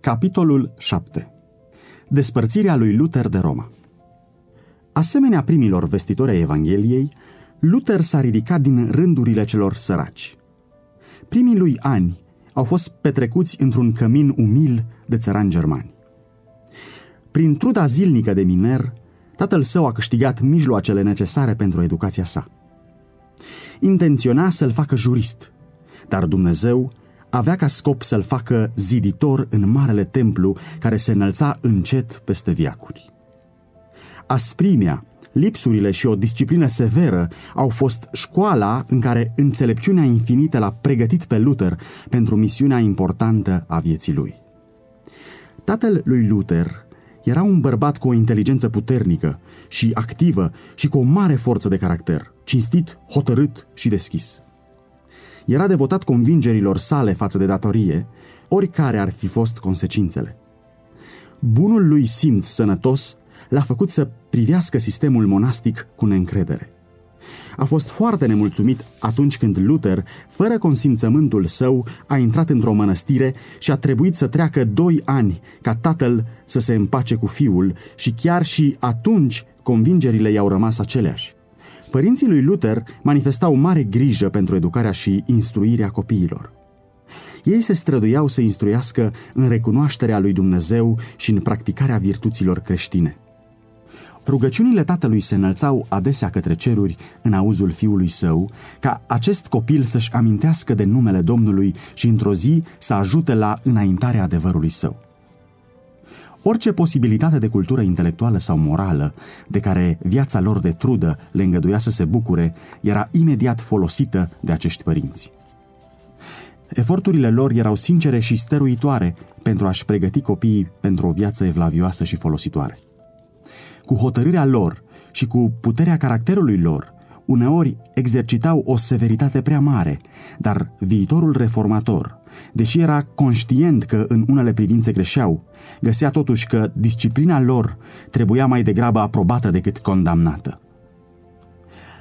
Capitolul 7 Despărțirea lui Luther de Roma Asemenea primilor vestitori ai Evangheliei, Luther s-a ridicat din rândurile celor săraci. Primii lui ani au fost petrecuți într-un cămin umil de țărani germani. Prin truda zilnică de miner, tatăl său a câștigat mijloacele necesare pentru educația sa. Intenționa să-l facă jurist, dar Dumnezeu avea ca scop să-l facă ziditor în marele templu care se înălța încet peste viacuri. Asprimea, lipsurile și o disciplină severă au fost școala în care înțelepciunea infinită l-a pregătit pe Luther pentru misiunea importantă a vieții lui. Tatăl lui Luther era un bărbat cu o inteligență puternică și activă și cu o mare forță de caracter, cinstit, hotărât și deschis. Era devotat convingerilor sale față de datorie, oricare ar fi fost consecințele. Bunul lui simț sănătos l-a făcut să privească sistemul monastic cu neîncredere. A fost foarte nemulțumit atunci când Luther, fără consimțământul său, a intrat într-o mănăstire și a trebuit să treacă doi ani ca tatăl să se împace cu fiul și chiar și atunci convingerile i-au rămas aceleași. Părinții lui Luther manifestau mare grijă pentru educarea și instruirea copiilor. Ei se străduiau să instruiască în recunoașterea lui Dumnezeu și în practicarea virtuților creștine. Rugăciunile tatălui se înălțau adesea către ceruri în auzul fiului său, ca acest copil să-și amintească de numele Domnului și într-o zi să ajute la înaintarea adevărului său. Orice posibilitate de cultură intelectuală sau morală, de care viața lor de trudă le îngăduia să se bucure, era imediat folosită de acești părinți. Eforturile lor erau sincere și stăruitoare pentru a-și pregăti copiii pentru o viață evlavioasă și folositoare. Cu hotărârea lor și cu puterea caracterului lor, uneori exercitau o severitate prea mare, dar viitorul reformator, deși era conștient că în unele privințe greșeau, găsea totuși că disciplina lor trebuia mai degrabă aprobată decât condamnată.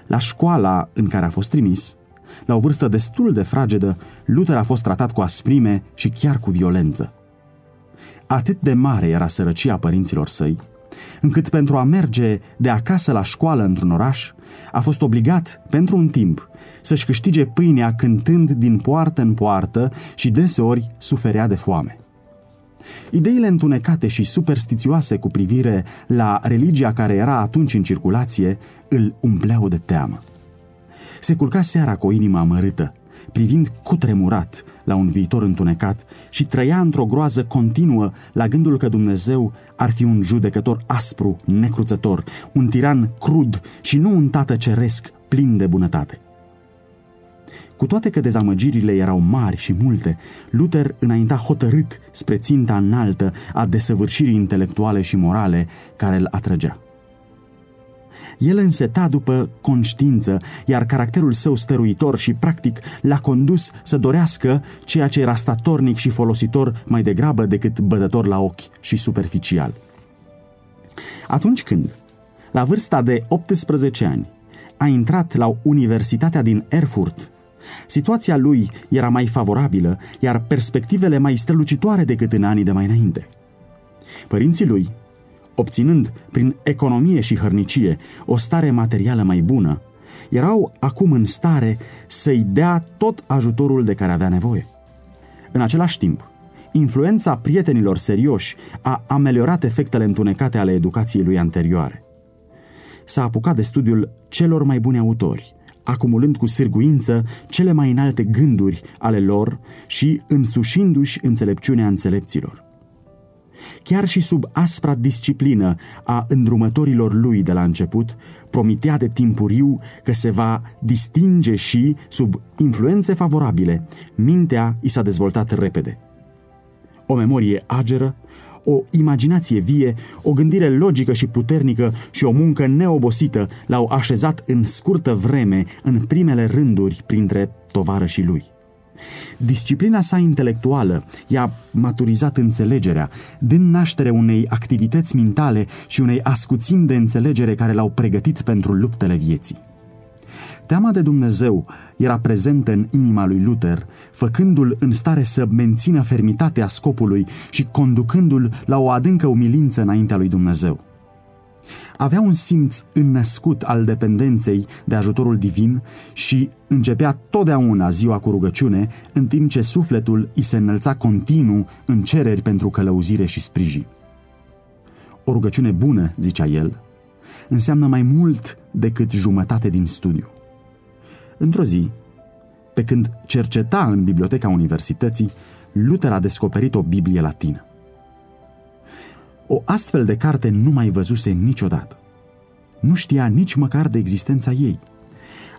La școala în care a fost trimis, la o vârstă destul de fragedă, Luther a fost tratat cu asprime și chiar cu violență. Atât de mare era sărăcia părinților săi, încât pentru a merge de acasă la școală într-un oraș, a fost obligat, pentru un timp, să-și câștige pâinea cântând din poartă în poartă și deseori suferea de foame. Ideile întunecate și superstițioase cu privire la religia care era atunci în circulație îl umpleau de teamă. Se culca seara cu o inimă amărâtă, privind cutremurat la un viitor întunecat și trăia într-o groază continuă la gândul că Dumnezeu ar fi un judecător aspru, necruțător, un tiran crud și nu un tată ceresc plin de bunătate. Cu toate că dezamăgirile erau mari și multe, Luther înainta hotărât spre ținta înaltă a desăvârșirii intelectuale și morale care îl atrăgea. El înseta după conștiință, iar caracterul său stăruitor și practic l-a condus să dorească ceea ce era statornic și folositor mai degrabă decât bădător la ochi și superficial. Atunci când, la vârsta de 18 ani, a intrat la Universitatea din Erfurt, situația lui era mai favorabilă, iar perspectivele mai strălucitoare decât în anii de mai înainte. Părinții lui, obținând prin economie și hărnicie o stare materială mai bună, erau acum în stare să-i dea tot ajutorul de care avea nevoie. În același timp, influența prietenilor serioși a ameliorat efectele întunecate ale educației lui anterioare. S-a apucat de studiul celor mai buni autori, acumulând cu sârguință cele mai înalte gânduri ale lor și însușindu-și înțelepciunea înțelepților. Chiar și sub aspra disciplină a îndrumătorilor lui de la început, promitea de timpuriu că se va distinge și, sub influențe favorabile, mintea i s-a dezvoltat repede. O memorie ageră, o imaginație vie, o gândire logică și puternică și o muncă neobosită l-au așezat în scurtă vreme în primele rânduri printre tovarășii lui. Disciplina sa intelectuală i-a maturizat înțelegerea, din naștere unei activități mentale și unei ascuțimi de înțelegere care l-au pregătit pentru luptele vieții. Teama de Dumnezeu era prezentă în inima lui Luther, făcându-l în stare să mențină fermitatea scopului și conducându-l la o adâncă umilință înaintea lui Dumnezeu. Avea un simț înnăscut al dependenței de ajutorul divin și începea totdeauna ziua cu rugăciune, în timp ce sufletul îi se înălța continuu în cereri pentru călăuzire și sprijin. O rugăciune bună, zicea el, înseamnă mai mult decât jumătate din studiu. Într-o zi, pe când cerceta în biblioteca universității, Luther a descoperit o Biblie latină. O astfel de carte nu mai văzuse niciodată. Nu știa nici măcar de existența ei.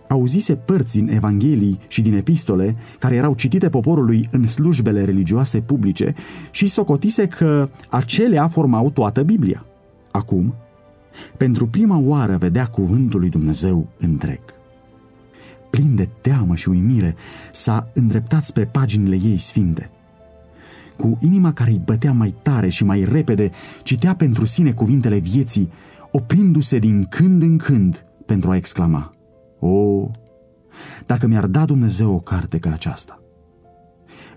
Auzise părți din Evanghelii și din epistole care erau citite poporului în slujbele religioase publice și socotise că acelea formau toată Biblia. Acum, pentru prima oară vedea cuvântul lui Dumnezeu întreg. Plin de teamă și uimire, s-a îndreptat spre paginile ei sfinte. Cu inima care îi bătea mai tare și mai repede, citea pentru sine cuvintele vieții, oprindu-se din când în când pentru a exclama, O, dacă mi-ar da Dumnezeu o carte ca aceasta!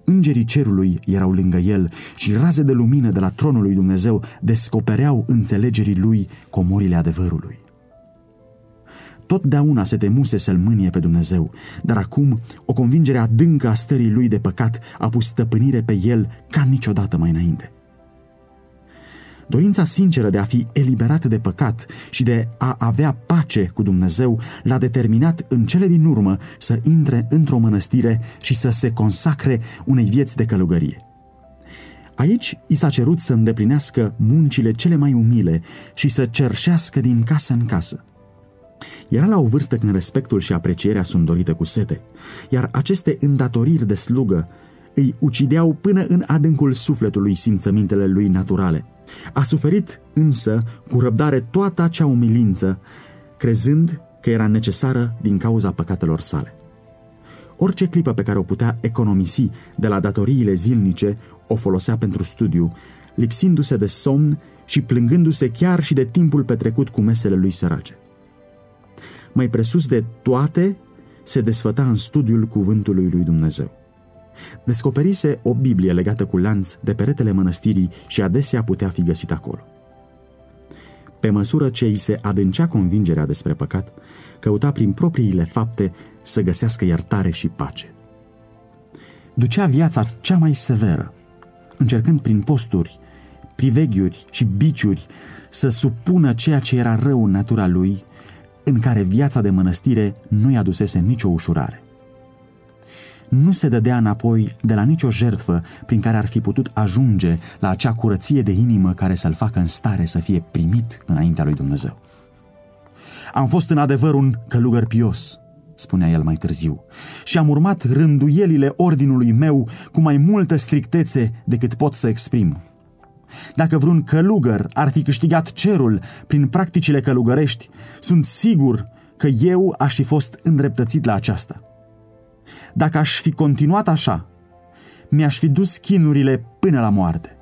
Îngerii cerului erau lângă el și raze de lumină de la tronul lui Dumnezeu descopereau înțelegerii lui comorile adevărului. Totdeauna se temuse să-l mânie pe Dumnezeu, dar acum o convingere adâncă a stării lui de păcat a pus stăpânire pe el ca niciodată mai înainte. Dorința sinceră de a fi eliberat de păcat și de a avea pace cu Dumnezeu l-a determinat în cele din urmă să intre într-o mănăstire și să se consacre unei vieți de călugărie. Aici i s-a cerut să îndeplinească muncile cele mai umile și să cerșească din casă în casă. Era la o vârstă când respectul și aprecierea sunt dorite cu sete, iar aceste îndatoriri de slugă îi ucideau până în adâncul sufletului simțămintele lui naturale. A suferit însă cu răbdare toată acea umilință, crezând că era necesară din cauza păcatelor sale. Orice clipă pe care o putea economisi de la datoriile zilnice o folosea pentru studiu, lipsindu-se de somn și plângându-se chiar și de timpul petrecut cu mesele lui sărace. Mai presus de toate, se desfăta în studiul cuvântului lui Dumnezeu. Descoperise o Biblie legată cu lanț de peretele mănăstirii și adesea putea fi găsit acolo. Pe măsură ce îi se adâncea convingerea despre păcat, căuta prin propriile fapte să găsească iertare și pace. Ducea viața cea mai severă, încercând prin posturi, priveghiuri și biciuri să supună ceea ce era rău în natura lui, în care viața de mănăstire nu-i adusese nicio ușurare nu se dădea înapoi de la nicio jertfă prin care ar fi putut ajunge la acea curăție de inimă care să-l facă în stare să fie primit înaintea lui Dumnezeu. Am fost în adevăr un călugăr pios, spunea el mai târziu, și am urmat rânduielile ordinului meu cu mai multă strictețe decât pot să exprim. Dacă vreun călugăr ar fi câștigat cerul prin practicile călugărești, sunt sigur că eu aș fi fost îndreptățit la aceasta. Dacă aș fi continuat așa, mi-aș fi dus chinurile până la moarte.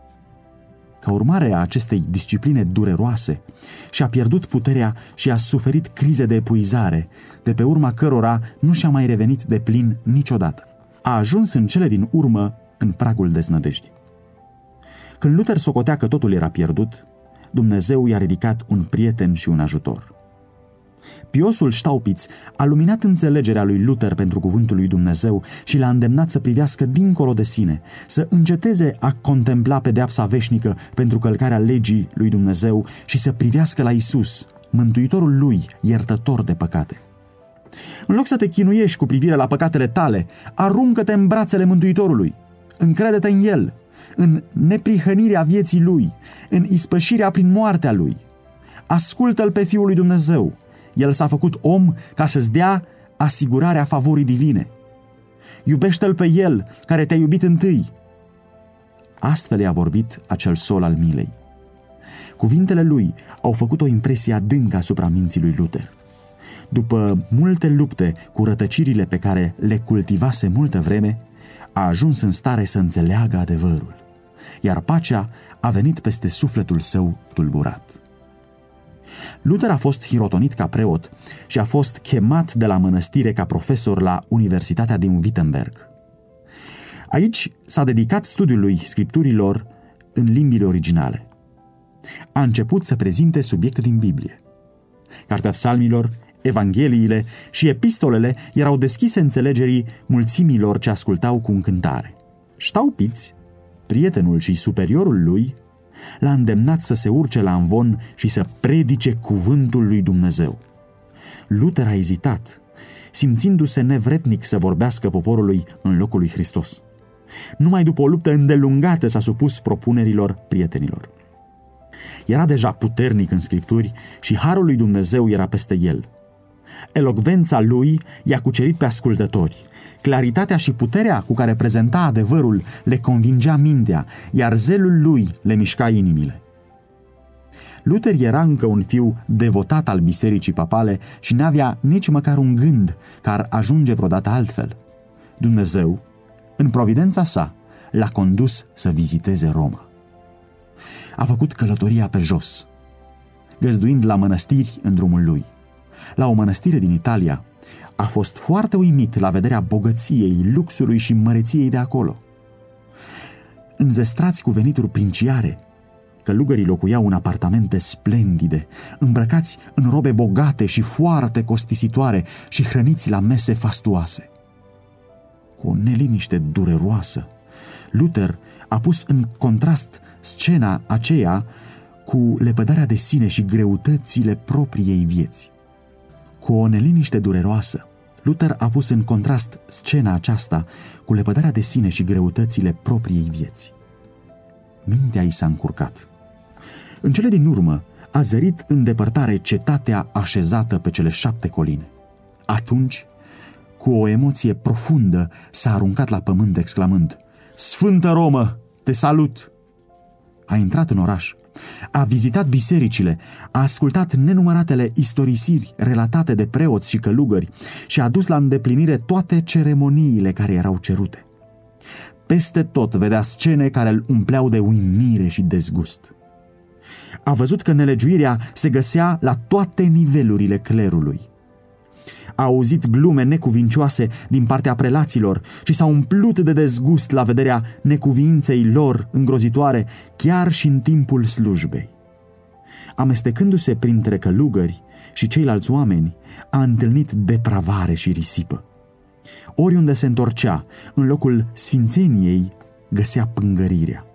Ca urmare a acestei discipline dureroase, și-a pierdut puterea și a suferit crize de epuizare, de pe urma cărora nu și-a mai revenit de plin niciodată. A ajuns în cele din urmă în pragul deznădejdii. Când Luther socotea că totul era pierdut, Dumnezeu i-a ridicat un prieten și un ajutor. Piosul Staupitz a luminat înțelegerea lui Luther pentru cuvântul lui Dumnezeu și l-a îndemnat să privească dincolo de sine, să înceteze a contempla pedeapsa veșnică pentru călcarea legii lui Dumnezeu și să privească la Isus, mântuitorul lui, iertător de păcate. În loc să te chinuiești cu privire la păcatele tale, aruncă-te în brațele Mântuitorului. Încrede-te în El, în neprihănirea vieții Lui, în ispășirea prin moartea Lui. Ascultă-L pe Fiul lui Dumnezeu, el s-a făcut om ca să-ți dea asigurarea favorii divine. Iubește-L pe El, care te-a iubit întâi. Astfel i-a vorbit acel sol al milei. Cuvintele lui au făcut o impresie adâncă asupra minții lui Luther. După multe lupte cu rătăcirile pe care le cultivase multă vreme, a ajuns în stare să înțeleagă adevărul, iar pacea a venit peste sufletul său tulburat. Luther a fost hirotonit ca preot și a fost chemat de la mănăstire ca profesor la Universitatea din Wittenberg. Aici s-a dedicat studiului scripturilor în limbile originale. A început să prezinte subiecte din Biblie. Cartea psalmilor, evangheliile și epistolele erau deschise înțelegerii mulțimilor ce ascultau cu încântare. Ștaupiți, prietenul și superiorul lui, l-a îndemnat să se urce la învon și să predice cuvântul lui Dumnezeu. Luther a ezitat, simțindu-se nevretnic să vorbească poporului în locul lui Hristos. Numai după o luptă îndelungată s-a supus propunerilor prietenilor. Era deja puternic în scripturi și harul lui Dumnezeu era peste el. Elocvența lui i-a cucerit pe ascultători. Claritatea și puterea cu care prezenta adevărul le convingea mintea, iar zelul lui le mișca inimile. Luther era încă un fiu devotat al bisericii papale și n-avea nici măcar un gând că ar ajunge vreodată altfel. Dumnezeu, în providența sa, l-a condus să viziteze Roma. A făcut călătoria pe jos, găzduind la mănăstiri în drumul lui. La o mănăstire din Italia, a fost foarte uimit la vederea bogăției, luxului și măreției de acolo. Înzestrați cu venituri princiare, călugării locuiau în apartamente splendide, îmbrăcați în robe bogate și foarte costisitoare și hrăniți la mese fastuoase cu o neliniște dureroasă. Luther a pus în contrast scena aceea cu lepădarea de sine și greutățile propriei vieți. Cu o neliniște dureroasă, Luther a pus în contrast scena aceasta cu lepădarea de sine și greutățile propriei vieți. Mintea i s-a încurcat. În cele din urmă, a zărit în depărtare cetatea așezată pe cele șapte coline. Atunci cu o emoție profundă, s-a aruncat la pământ exclamând Sfântă Romă, te salut! A intrat în oraș, a vizitat bisericile, a ascultat nenumăratele istorisiri relatate de preoți și călugări și a dus la îndeplinire toate ceremoniile care erau cerute. Peste tot vedea scene care îl umpleau de uimire și dezgust. A văzut că nelegiuirea se găsea la toate nivelurile clerului a auzit glume necuvincioase din partea prelaților și s-a umplut de dezgust la vederea necuvinței lor îngrozitoare chiar și în timpul slujbei. Amestecându-se printre călugări și ceilalți oameni, a întâlnit depravare și risipă. Oriunde se întorcea, în locul sfințeniei, găsea pângărirea.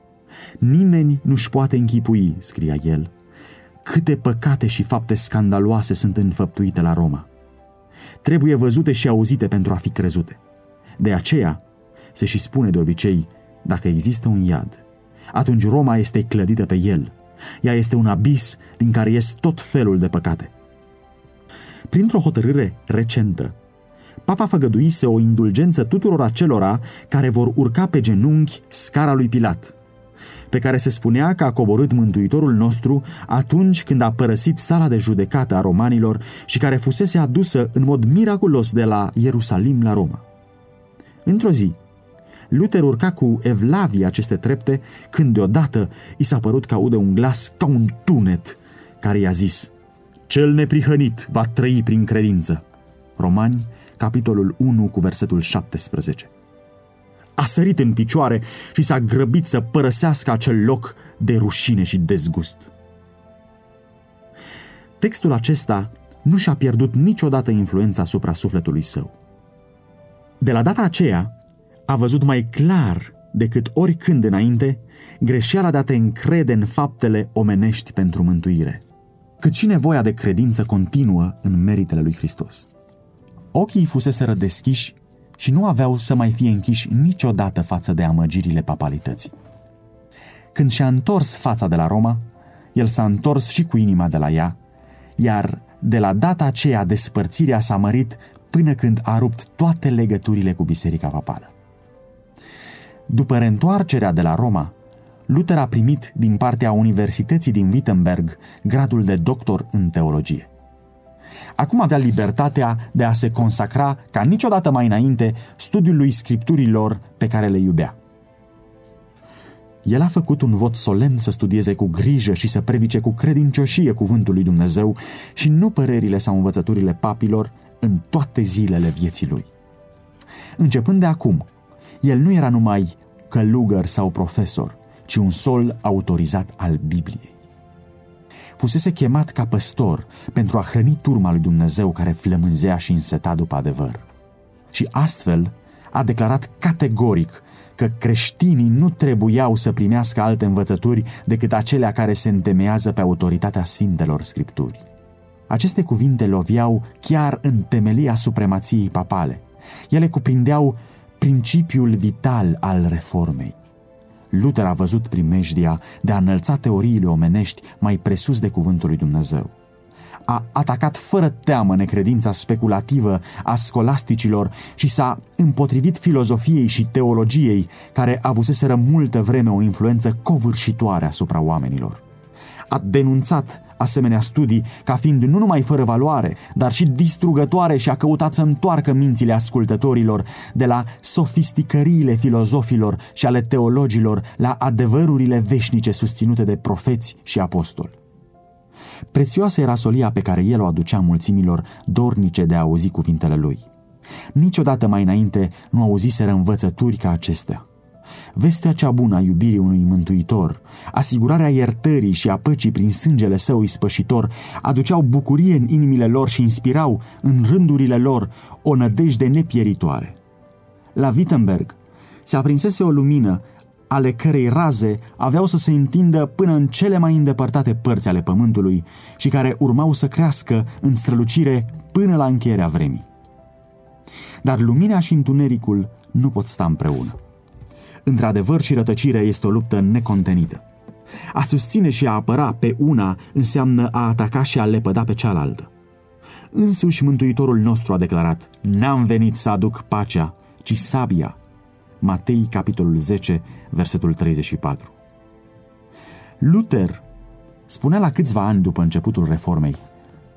Nimeni nu-și poate închipui, scria el, câte păcate și fapte scandaloase sunt înfăptuite la Roma trebuie văzute și auzite pentru a fi crezute. De aceea, se și spune de obicei, dacă există un iad, atunci Roma este clădită pe el. Ea este un abis din care ies tot felul de păcate. Printr-o hotărâre recentă, Papa făgăduise o indulgență tuturor acelora care vor urca pe genunchi scara lui Pilat – pe care se spunea că a coborât Mântuitorul nostru atunci când a părăsit sala de judecată a romanilor și care fusese adusă în mod miraculos de la Ierusalim la Roma. Într-o zi, Luther urca cu evlavie aceste trepte când deodată i s-a părut că aude un glas ca un tunet care i-a zis Cel neprihănit va trăi prin credință. Romani, capitolul 1 cu versetul 17 a sărit în picioare și s-a grăbit să părăsească acel loc de rușine și dezgust. Textul acesta nu și-a pierdut niciodată influența asupra sufletului său. De la data aceea, a văzut mai clar decât oricând înainte greșeala de a te încrede în faptele omenești pentru mântuire, cât și nevoia de credință continuă în meritele lui Hristos. Ochii fuseseră deschiși și nu aveau să mai fie închiși niciodată față de amăgirile papalității. Când și-a întors fața de la Roma, el s-a întors și cu inima de la ea, iar de la data aceea despărțirea s-a mărit până când a rupt toate legăturile cu Biserica Papală. După reîntoarcerea de la Roma, Luther a primit din partea Universității din Wittenberg gradul de doctor în teologie. Acum avea libertatea de a se consacra ca niciodată mai înainte studiului scripturilor pe care le iubea. El a făcut un vot solemn să studieze cu grijă și să predice cu credincioșie cuvântul lui Dumnezeu și nu părerile sau învățăturile papilor în toate zilele vieții lui. Începând de acum, el nu era numai călugăr sau profesor, ci un sol autorizat al Bibliei. Fusese chemat ca păstor pentru a hrăni turma lui Dumnezeu care flămânzea și înseta după adevăr. Și astfel a declarat categoric că creștinii nu trebuiau să primească alte învățături decât acelea care se întemeiază pe autoritatea Sfintelor Scripturi. Aceste cuvinte loviau chiar în temelia supremației papale. Ele cuprindeau principiul vital al reformei. Luther a văzut primejdia de a înălța teoriile omenești mai presus de cuvântul lui Dumnezeu. A atacat fără teamă necredința speculativă a scolasticilor și s-a împotrivit filozofiei și teologiei care avuseseră multă vreme o influență covârșitoare asupra oamenilor. A denunțat asemenea studii ca fiind nu numai fără valoare, dar și distrugătoare și a căutat să întoarcă mințile ascultătorilor de la sofisticăriile filozofilor și ale teologilor la adevărurile veșnice susținute de profeți și apostoli. Prețioasă era solia pe care el o aducea mulțimilor dornice de a auzi cuvintele lui. Niciodată mai înainte nu auziseră învățături ca acestea. Vestea cea bună a iubirii unui mântuitor, asigurarea iertării și a păcii prin sângele său ispășitor, aduceau bucurie în inimile lor și inspirau în rândurile lor o nădejde nepieritoare. La Wittenberg se aprinsese o lumină ale cărei raze aveau să se întindă până în cele mai îndepărtate părți ale pământului și care urmau să crească în strălucire până la încheierea vremii. Dar lumina și întunericul nu pot sta împreună. Între adevăr și rătăcire este o luptă necontenită. A susține și a apăra pe una înseamnă a ataca și a lepăda pe cealaltă. Însuși Mântuitorul nostru a declarat, N-am venit să aduc pacea, ci sabia. Matei, capitolul 10, versetul 34. Luther spunea la câțiva ani după începutul reformei,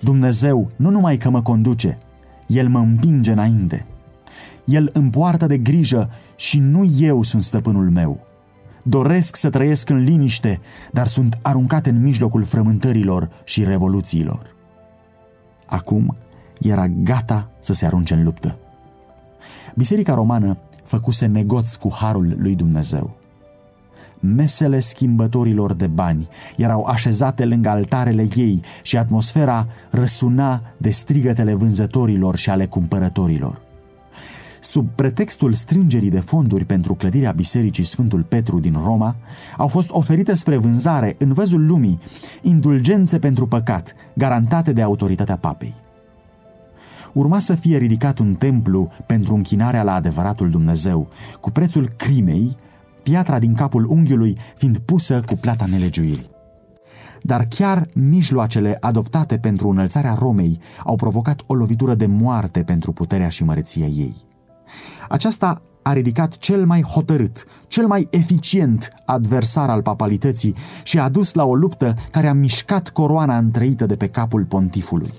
Dumnezeu nu numai că mă conduce, El mă împinge înainte. El îmi poartă de grijă și nu eu sunt stăpânul meu. Doresc să trăiesc în liniște, dar sunt aruncat în mijlocul frământărilor și revoluțiilor. Acum era gata să se arunce în luptă. Biserica romană făcuse negoți cu harul lui Dumnezeu. Mesele schimbătorilor de bani erau așezate lângă altarele ei și atmosfera răsuna de strigătele vânzătorilor și ale cumpărătorilor. Sub pretextul strângerii de fonduri pentru clădirea Bisericii Sfântul Petru din Roma, au fost oferite spre vânzare în văzul lumii indulgențe pentru păcat, garantate de autoritatea papei. Urma să fie ridicat un templu pentru închinarea la adevăratul Dumnezeu, cu prețul crimei, piatra din capul unghiului fiind pusă cu plata nelegiuirii. Dar chiar mijloacele adoptate pentru înălțarea Romei au provocat o lovitură de moarte pentru puterea și măreția ei. Aceasta a ridicat cel mai hotărât, cel mai eficient adversar al papalității și a dus la o luptă care a mișcat coroana întreită de pe capul pontifului.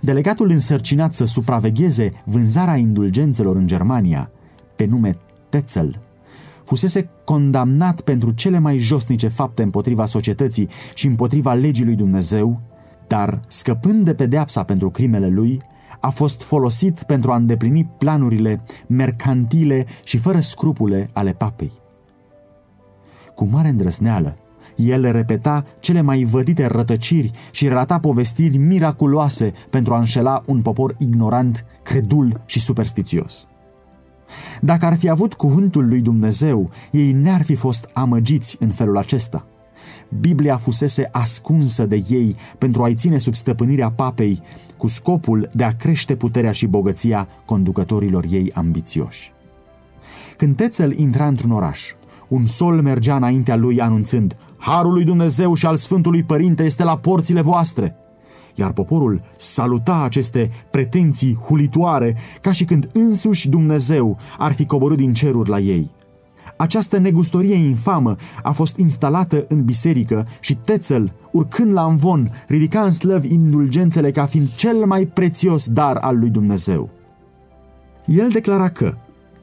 Delegatul însărcinat să supravegheze vânzarea indulgențelor în Germania, pe nume Tetzel, fusese condamnat pentru cele mai josnice fapte împotriva societății și împotriva legii lui Dumnezeu, dar scăpând de pedeapsa pentru crimele lui, a fost folosit pentru a îndeplini planurile mercantile și fără scrupule ale papei. Cu mare îndrăsneală, el repeta cele mai vădite rătăciri și relata povestiri miraculoase pentru a înșela un popor ignorant, credul și superstițios. Dacă ar fi avut cuvântul lui Dumnezeu, ei n-ar fi fost amăgiți în felul acesta – Biblia fusese ascunsă de ei pentru a-i ține sub stăpânirea papei, cu scopul de a crește puterea și bogăția conducătorilor ei ambițioși. Când Tețel intra într-un oraș, un sol mergea înaintea lui anunțând Harul lui Dumnezeu și al Sfântului Părinte este la porțile voastre. Iar poporul saluta aceste pretenții hulitoare ca și când însuși Dumnezeu ar fi coborât din ceruri la ei. Această negustorie infamă a fost instalată în biserică și Tețel, urcând la învon, ridica în slăv indulgențele ca fiind cel mai prețios dar al lui Dumnezeu. El declara că,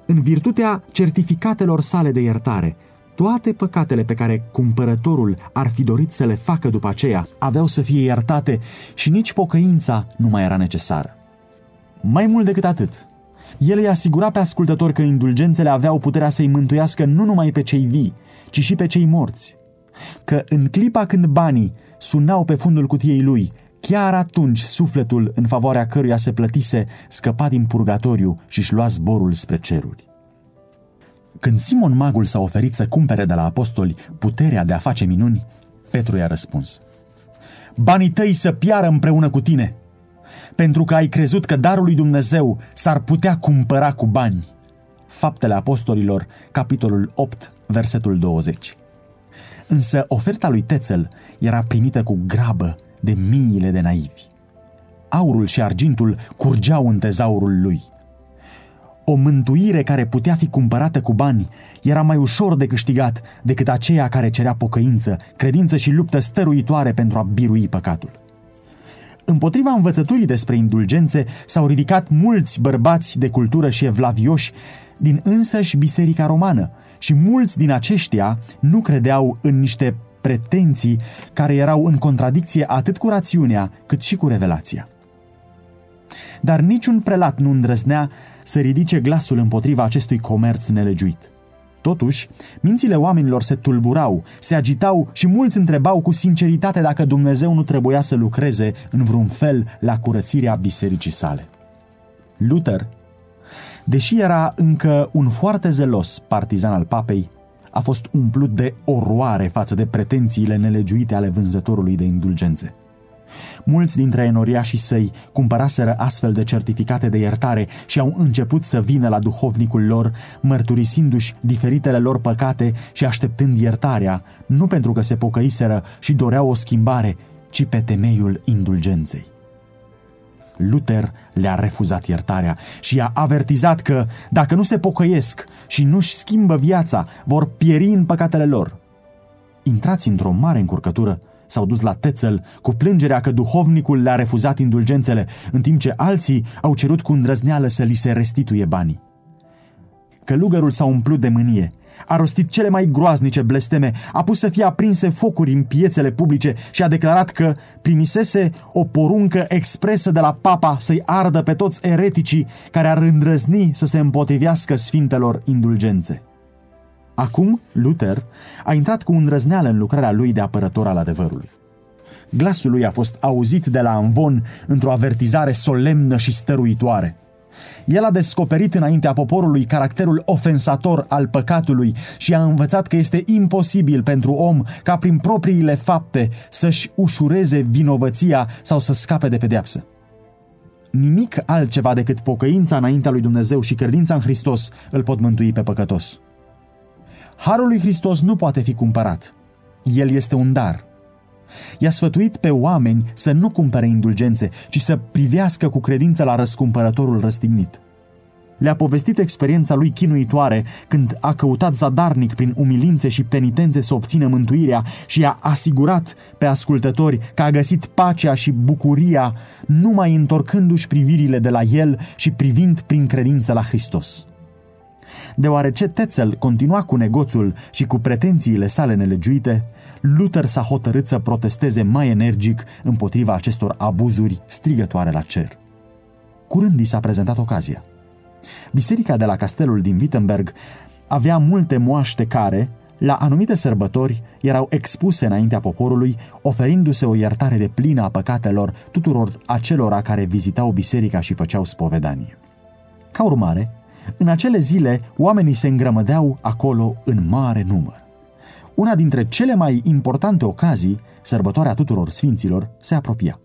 în virtutea certificatelor sale de iertare, toate păcatele pe care cumpărătorul ar fi dorit să le facă după aceea aveau să fie iertate și nici pocăința nu mai era necesară. Mai mult decât atât, el îi asigura pe ascultător că indulgențele aveau puterea să-i mântuiască nu numai pe cei vii, ci și pe cei morți. Că în clipa când banii sunau pe fundul cutiei lui, chiar atunci sufletul în favoarea căruia se plătise scăpa din purgatoriu și își lua zborul spre ceruri. Când Simon Magul s-a oferit să cumpere de la apostoli puterea de a face minuni, Petru i-a răspuns. Banii tăi să piară împreună cu tine, pentru că ai crezut că darul lui Dumnezeu s-ar putea cumpăra cu bani. Faptele Apostolilor, capitolul 8, versetul 20. Însă oferta lui Tețel era primită cu grabă de miile de naivi. Aurul și argintul curgeau în tezaurul lui. O mântuire care putea fi cumpărată cu bani era mai ușor de câștigat decât aceea care cerea pocăință, credință și luptă stăruitoare pentru a birui păcatul. Împotriva învățăturii despre indulgențe s-au ridicat mulți bărbați de cultură și evlavioși din însăși Biserica Romană și mulți din aceștia nu credeau în niște pretenții care erau în contradicție atât cu rațiunea cât și cu revelația. Dar niciun prelat nu îndrăznea să ridice glasul împotriva acestui comerț nelegiuit. Totuși, mințile oamenilor se tulburau, se agitau și mulți întrebau cu sinceritate dacă Dumnezeu nu trebuia să lucreze în vreun fel la curățirea bisericii sale. Luther, deși era încă un foarte zelos partizan al papei, a fost umplut de oroare față de pretențiile nelegiuite ale vânzătorului de indulgențe. Mulți dintre enoriașii săi cumpăraseră astfel de certificate de iertare și au început să vină la duhovnicul lor, mărturisindu-și diferitele lor păcate și așteptând iertarea, nu pentru că se pocăiseră și doreau o schimbare, ci pe temeiul indulgenței. Luther le-a refuzat iertarea și i-a avertizat că, dacă nu se pocăiesc și nu-și schimbă viața, vor pieri în păcatele lor. Intrați într-o mare încurcătură, s-au dus la Tețel cu plângerea că duhovnicul le-a refuzat indulgențele, în timp ce alții au cerut cu îndrăzneală să li se restituie banii. Călugărul s-a umplut de mânie, a rostit cele mai groaznice blesteme, a pus să fie aprinse focuri în piețele publice și a declarat că primisese o poruncă expresă de la papa să-i ardă pe toți ereticii care ar îndrăzni să se împotrivească sfintelor indulgențe. Acum, Luther a intrat cu îndrăzneală în lucrarea lui de apărător al adevărului. Glasul lui a fost auzit de la Anvon într-o avertizare solemnă și stăruitoare. El a descoperit înaintea poporului caracterul ofensator al păcatului și a învățat că este imposibil pentru om ca prin propriile fapte să-și ușureze vinovăția sau să scape de pedeapsă. Nimic altceva decât pocăința înaintea lui Dumnezeu și credința în Hristos îl pot mântui pe păcătos. Harul lui Hristos nu poate fi cumpărat. El este un dar. I-a sfătuit pe oameni să nu cumpere indulgențe, ci să privească cu credință la răscumpărătorul răstignit. Le-a povestit experiența lui chinuitoare când a căutat zadarnic prin umilințe și penitențe să obțină mântuirea și i-a asigurat pe ascultători că a găsit pacea și bucuria numai întorcându-și privirile de la el și privind prin credință la Hristos. Deoarece Tetzel continua cu negoțul și cu pretențiile sale nelegiuite, Luther s-a hotărât să protesteze mai energic împotriva acestor abuzuri strigătoare la cer. Curând i s-a prezentat ocazia. Biserica de la castelul din Wittenberg avea multe moaște care, la anumite sărbători, erau expuse înaintea poporului, oferindu-se o iertare de plină a păcatelor tuturor acelora care vizitau biserica și făceau spovedanie. Ca urmare, în acele zile, oamenii se îngrămădeau acolo în mare număr. Una dintre cele mai importante ocazii, sărbătoarea tuturor sfinților, se apropia.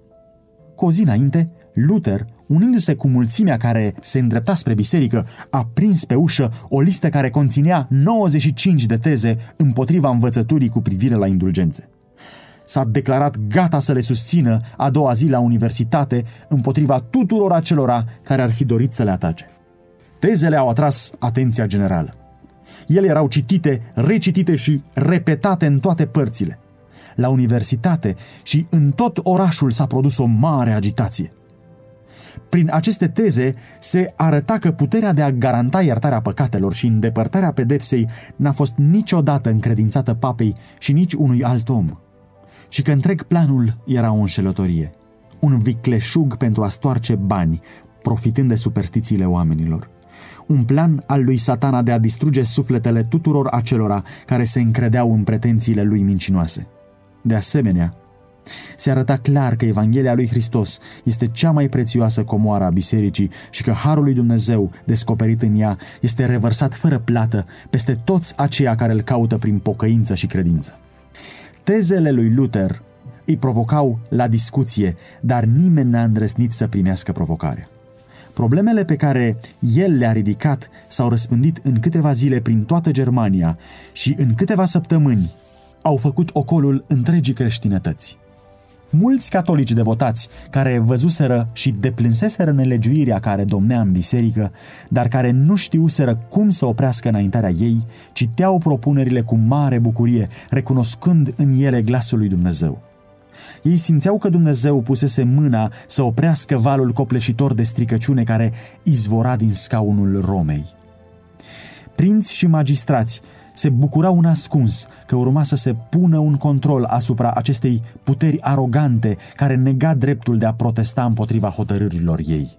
Cu o zi înainte, Luther, unindu-se cu mulțimea care se îndrepta spre biserică, a prins pe ușă o listă care conținea 95 de teze împotriva învățăturii cu privire la indulgențe. S-a declarat gata să le susțină a doua zi la universitate împotriva tuturor acelora care ar fi dorit să le atace. Tezele au atras atenția generală. Ele erau citite, recitite și repetate în toate părțile. La universitate și în tot orașul s-a produs o mare agitație. Prin aceste teze se arăta că puterea de a garanta iertarea păcatelor și îndepărtarea pedepsei n-a fost niciodată încredințată papei și nici unui alt om. Și că întreg planul era o înșelătorie, un vicleșug pentru a stoarce bani, profitând de superstițiile oamenilor. Un plan al lui satana de a distruge sufletele tuturor acelora care se încredeau în pretențiile lui mincinoase. De asemenea, se arăta clar că Evanghelia lui Hristos este cea mai prețioasă comoară a bisericii și că Harul lui Dumnezeu, descoperit în ea, este revărsat fără plată peste toți aceia care îl caută prin pocăință și credință. Tezele lui Luther îi provocau la discuție, dar nimeni n-a îndrăznit să primească provocarea. Problemele pe care el le-a ridicat s-au răspândit în câteva zile prin toată Germania și în câteva săptămâni au făcut ocolul întregii creștinătăți. Mulți catolici devotați, care văzuseră și deplânseseră nelegiuirea care domnea în biserică, dar care nu știuseră cum să oprească înaintarea ei, citeau propunerile cu mare bucurie, recunoscând în ele glasul lui Dumnezeu. Ei simțeau că Dumnezeu pusese mâna să oprească valul copleșitor de stricăciune care izvora din scaunul Romei. Prinți și magistrați se bucurau un ascuns că urma să se pună un control asupra acestei puteri arogante care nega dreptul de a protesta împotriva hotărârilor ei.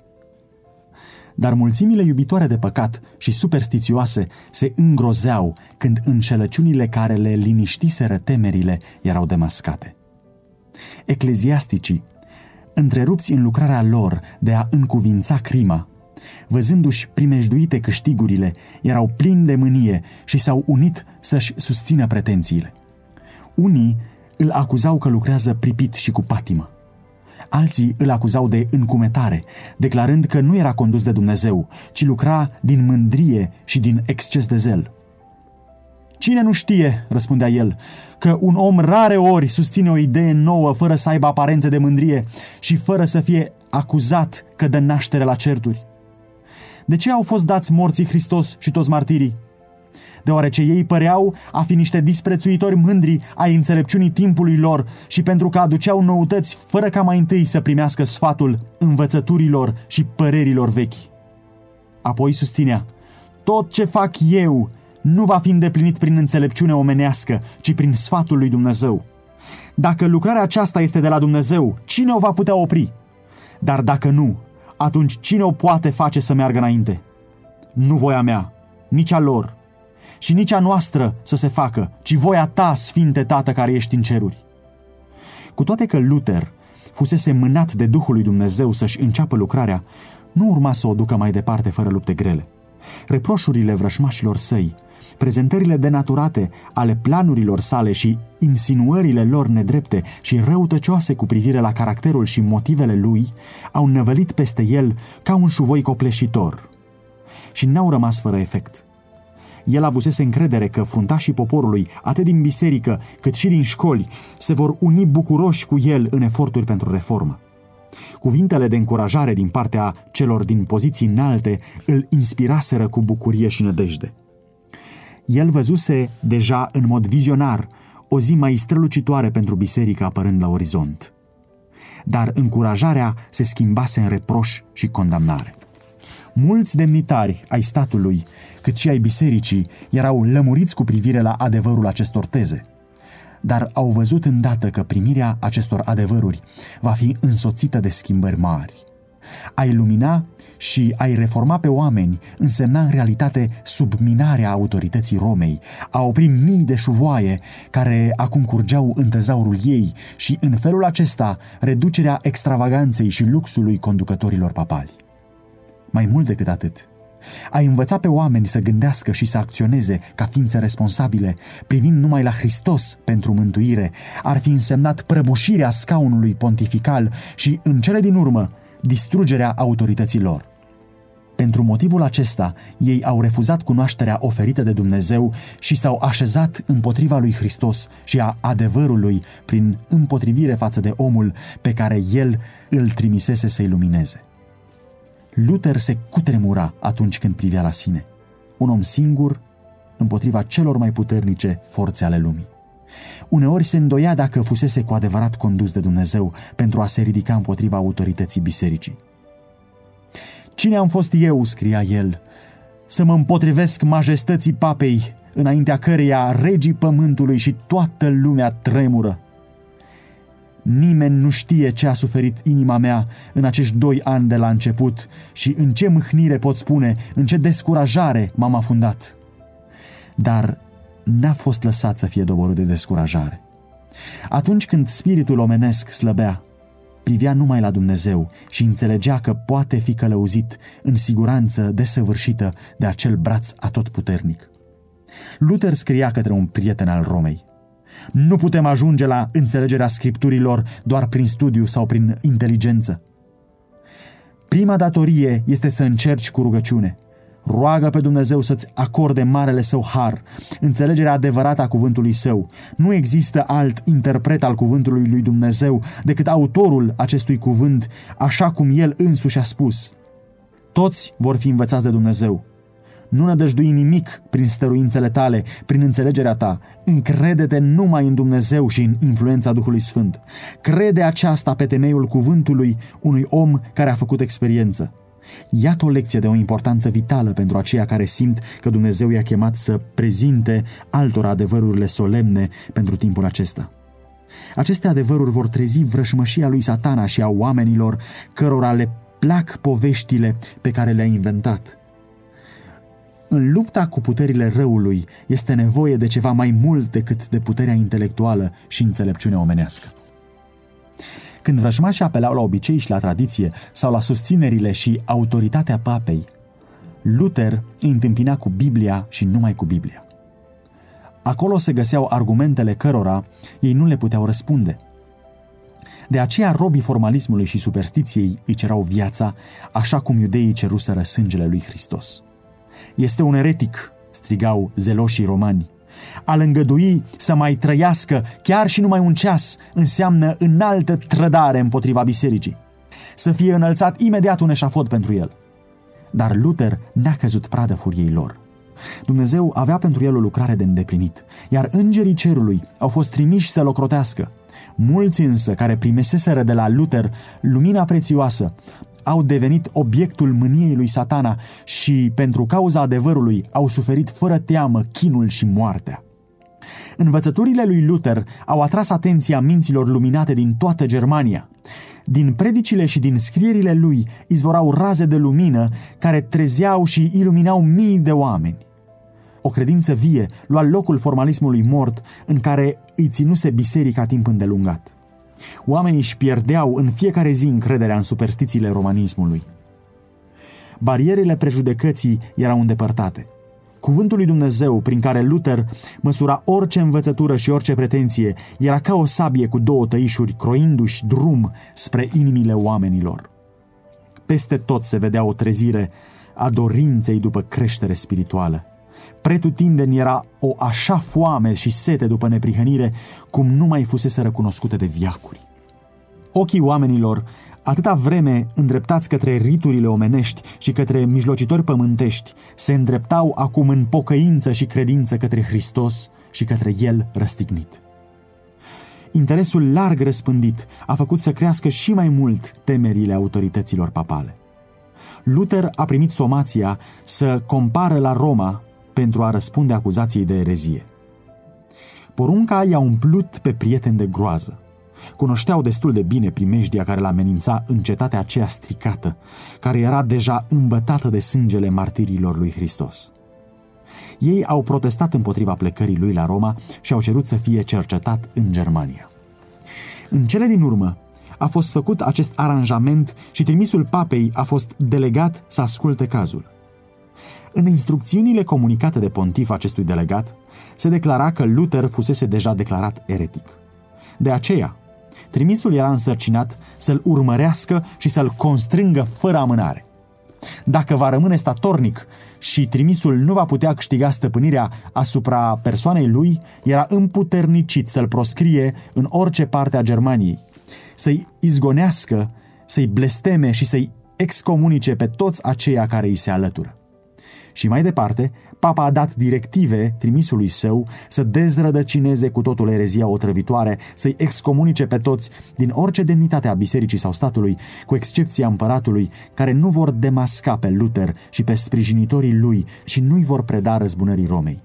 Dar mulțimile iubitoare de păcat și superstițioase se îngrozeau când înșelăciunile care le liniștiseră temerile erau demascate. Ecleziasticii, întrerupți în lucrarea lor de a încuvința crima, văzându-și primejduite câștigurile, erau plini de mânie și s-au unit să-și susțină pretențiile. Unii îl acuzau că lucrează pripit și cu patimă. Alții îl acuzau de încumetare, declarând că nu era condus de Dumnezeu, ci lucra din mândrie și din exces de zel. Cine nu știe, răspundea el, că un om rare ori susține o idee nouă fără să aibă aparențe de mândrie și fără să fie acuzat că dă naștere la certuri? De ce au fost dați morții Hristos și toți martirii? Deoarece ei păreau a fi niște disprețuitori mândri ai înțelepciunii timpului lor și pentru că aduceau noutăți fără ca mai întâi să primească sfatul învățăturilor și părerilor vechi. Apoi susținea, tot ce fac eu nu va fi îndeplinit prin înțelepciune omenească, ci prin sfatul lui Dumnezeu. Dacă lucrarea aceasta este de la Dumnezeu, cine o va putea opri? Dar dacă nu, atunci cine o poate face să meargă înainte? Nu voia mea, nici a lor, și nici a noastră să se facă, ci voia ta, Sfinte Tată care ești în ceruri. Cu toate că Luther fusese mânat de Duhul lui Dumnezeu să-și înceapă lucrarea, nu urma să o ducă mai departe fără lupte grele. Reproșurile vrășmașilor săi, prezentările denaturate ale planurilor sale și insinuările lor nedrepte și răutăcioase cu privire la caracterul și motivele lui au năvălit peste el ca un șuvoi copleșitor. Și n-au rămas fără efect. El avusese încredere că fruntașii poporului, atât din biserică cât și din școli, se vor uni bucuroși cu el în eforturi pentru reformă. Cuvintele de încurajare din partea celor din poziții înalte îl inspiraseră cu bucurie și nădejde. El văzuse deja în mod vizionar o zi mai strălucitoare pentru biserică apărând la orizont. Dar încurajarea se schimbase în reproș și condamnare. Mulți demnitari ai statului, cât și ai bisericii, erau lămuriți cu privire la adevărul acestor teze – dar au văzut îndată că primirea acestor adevăruri va fi însoțită de schimbări mari. A ilumina și a-i reforma pe oameni însemna în realitate subminarea autorității Romei, a opri mii de șuvoaie care acum curgeau în tezaurul ei și în felul acesta reducerea extravaganței și luxului conducătorilor papali. Mai mult decât atât, a învăța pe oameni să gândească și să acționeze ca ființe responsabile, privind numai la Hristos pentru mântuire, ar fi însemnat prăbușirea scaunului pontifical și, în cele din urmă, distrugerea autorităților. Pentru motivul acesta, ei au refuzat cunoașterea oferită de Dumnezeu și s-au așezat împotriva lui Hristos și a adevărului prin împotrivire față de omul pe care el îl trimisese să ilumineze. Luther se cutremura atunci când privea la sine. Un om singur împotriva celor mai puternice forțe ale lumii. Uneori se îndoia dacă fusese cu adevărat condus de Dumnezeu pentru a se ridica împotriva autorității bisericii. Cine am fost eu, scria el, să mă împotrivesc majestății papei, înaintea căreia regii pământului și toată lumea tremură. Nimeni nu știe ce a suferit inima mea în acești doi ani de la început și în ce mâhnire pot spune, în ce descurajare m-am afundat. Dar n-a fost lăsat să fie doborât de descurajare. Atunci când spiritul omenesc slăbea, privea numai la Dumnezeu și înțelegea că poate fi călăuzit în siguranță desăvârșită de acel braț atotputernic. Luther scria către un prieten al Romei. Nu putem ajunge la înțelegerea scripturilor doar prin studiu sau prin inteligență. Prima datorie este să încerci cu rugăciune – Roagă pe Dumnezeu să-ți acorde marele său har, înțelegerea adevărată a cuvântului său. Nu există alt interpret al cuvântului lui Dumnezeu decât autorul acestui cuvânt, așa cum el însuși a spus. Toți vor fi învățați de Dumnezeu. Nu nădăjdui nimic prin stăruințele tale, prin înțelegerea ta. Încrede-te numai în Dumnezeu și în influența Duhului Sfânt. Crede aceasta pe temeiul cuvântului unui om care a făcut experiență. Iată o lecție de o importanță vitală pentru aceia care simt că Dumnezeu i-a chemat să prezinte altora adevărurile solemne pentru timpul acesta. Aceste adevăruri vor trezi vrășmășia lui satana și a oamenilor cărora le plac poveștile pe care le-a inventat. În lupta cu puterile răului este nevoie de ceva mai mult decât de puterea intelectuală și înțelepciunea omenească. Când vrăjmașii apelau la obicei și la tradiție sau la susținerile și autoritatea papei, Luther îi întâmpina cu Biblia și numai cu Biblia. Acolo se găseau argumentele cărora ei nu le puteau răspunde. De aceea robii formalismului și superstiției îi cerau viața, așa cum iudeii ceruseră sângele lui Hristos. Este un eretic, strigau zeloșii romani, a-l îngădui să mai trăiască chiar și numai un ceas înseamnă înaltă trădare împotriva bisericii. Să fie înălțat imediat un eșafod pentru el. Dar Luther n-a căzut pradă furiei lor. Dumnezeu avea pentru el o lucrare de îndeplinit, iar îngerii cerului au fost trimiși să-l ocrotească. Mulți însă care primeseseră de la Luther lumina prețioasă au devenit obiectul mâniei lui satana și, pentru cauza adevărului, au suferit fără teamă chinul și moartea. Învățăturile lui Luther au atras atenția minților luminate din toată Germania. Din predicile și din scrierile lui izvorau raze de lumină care trezeau și iluminau mii de oameni. O credință vie lua locul formalismului mort în care îi ținuse biserica timp îndelungat. Oamenii își pierdeau în fiecare zi încrederea în superstițiile romanismului. Barierele prejudecății erau îndepărtate. Cuvântul lui Dumnezeu, prin care Luther măsura orice învățătură și orice pretenție, era ca o sabie cu două tăișuri, croindu-și drum spre inimile oamenilor. Peste tot se vedea o trezire a dorinței după creștere spirituală. Pretutindeni era o așa foame și sete după neprihănire cum nu mai fusese recunoscute de viacuri. Ochii oamenilor, atâta vreme îndreptați către riturile omenești și către mijlocitori pământești, se îndreptau acum în pocăință și credință către Hristos și către El răstignit. Interesul larg răspândit a făcut să crească și mai mult temerile autorităților papale. Luther a primit somația să compară la Roma pentru a răspunde acuzației de erezie. Porunca i-a umplut pe prieteni de groază. Cunoșteau destul de bine primejdia care l-a amenința în cetatea aceea stricată, care era deja îmbătată de sângele martirilor lui Hristos. Ei au protestat împotriva plecării lui la Roma și au cerut să fie cercetat în Germania. În cele din urmă, a fost făcut acest aranjament și trimisul papei a fost delegat să asculte cazul. În instrucțiunile comunicate de pontif acestui delegat, se declara că Luther fusese deja declarat eretic. De aceea, trimisul era însărcinat să-l urmărească și să-l constrângă fără amânare. Dacă va rămâne statornic și trimisul nu va putea câștiga stăpânirea asupra persoanei lui, era împuternicit să-l proscrie în orice parte a Germaniei, să-i izgonească, să-i blesteme și să-i excomunice pe toți aceia care îi se alătură Și mai departe, papa a dat directive trimisului său să dezrădăcineze cu totul erezia otrăvitoare, să-i excomunice pe toți din orice demnitate a bisericii sau statului, cu excepția împăratului, care nu vor demasca pe Luther și pe sprijinitorii lui și nu-i vor preda răzbunării Romei.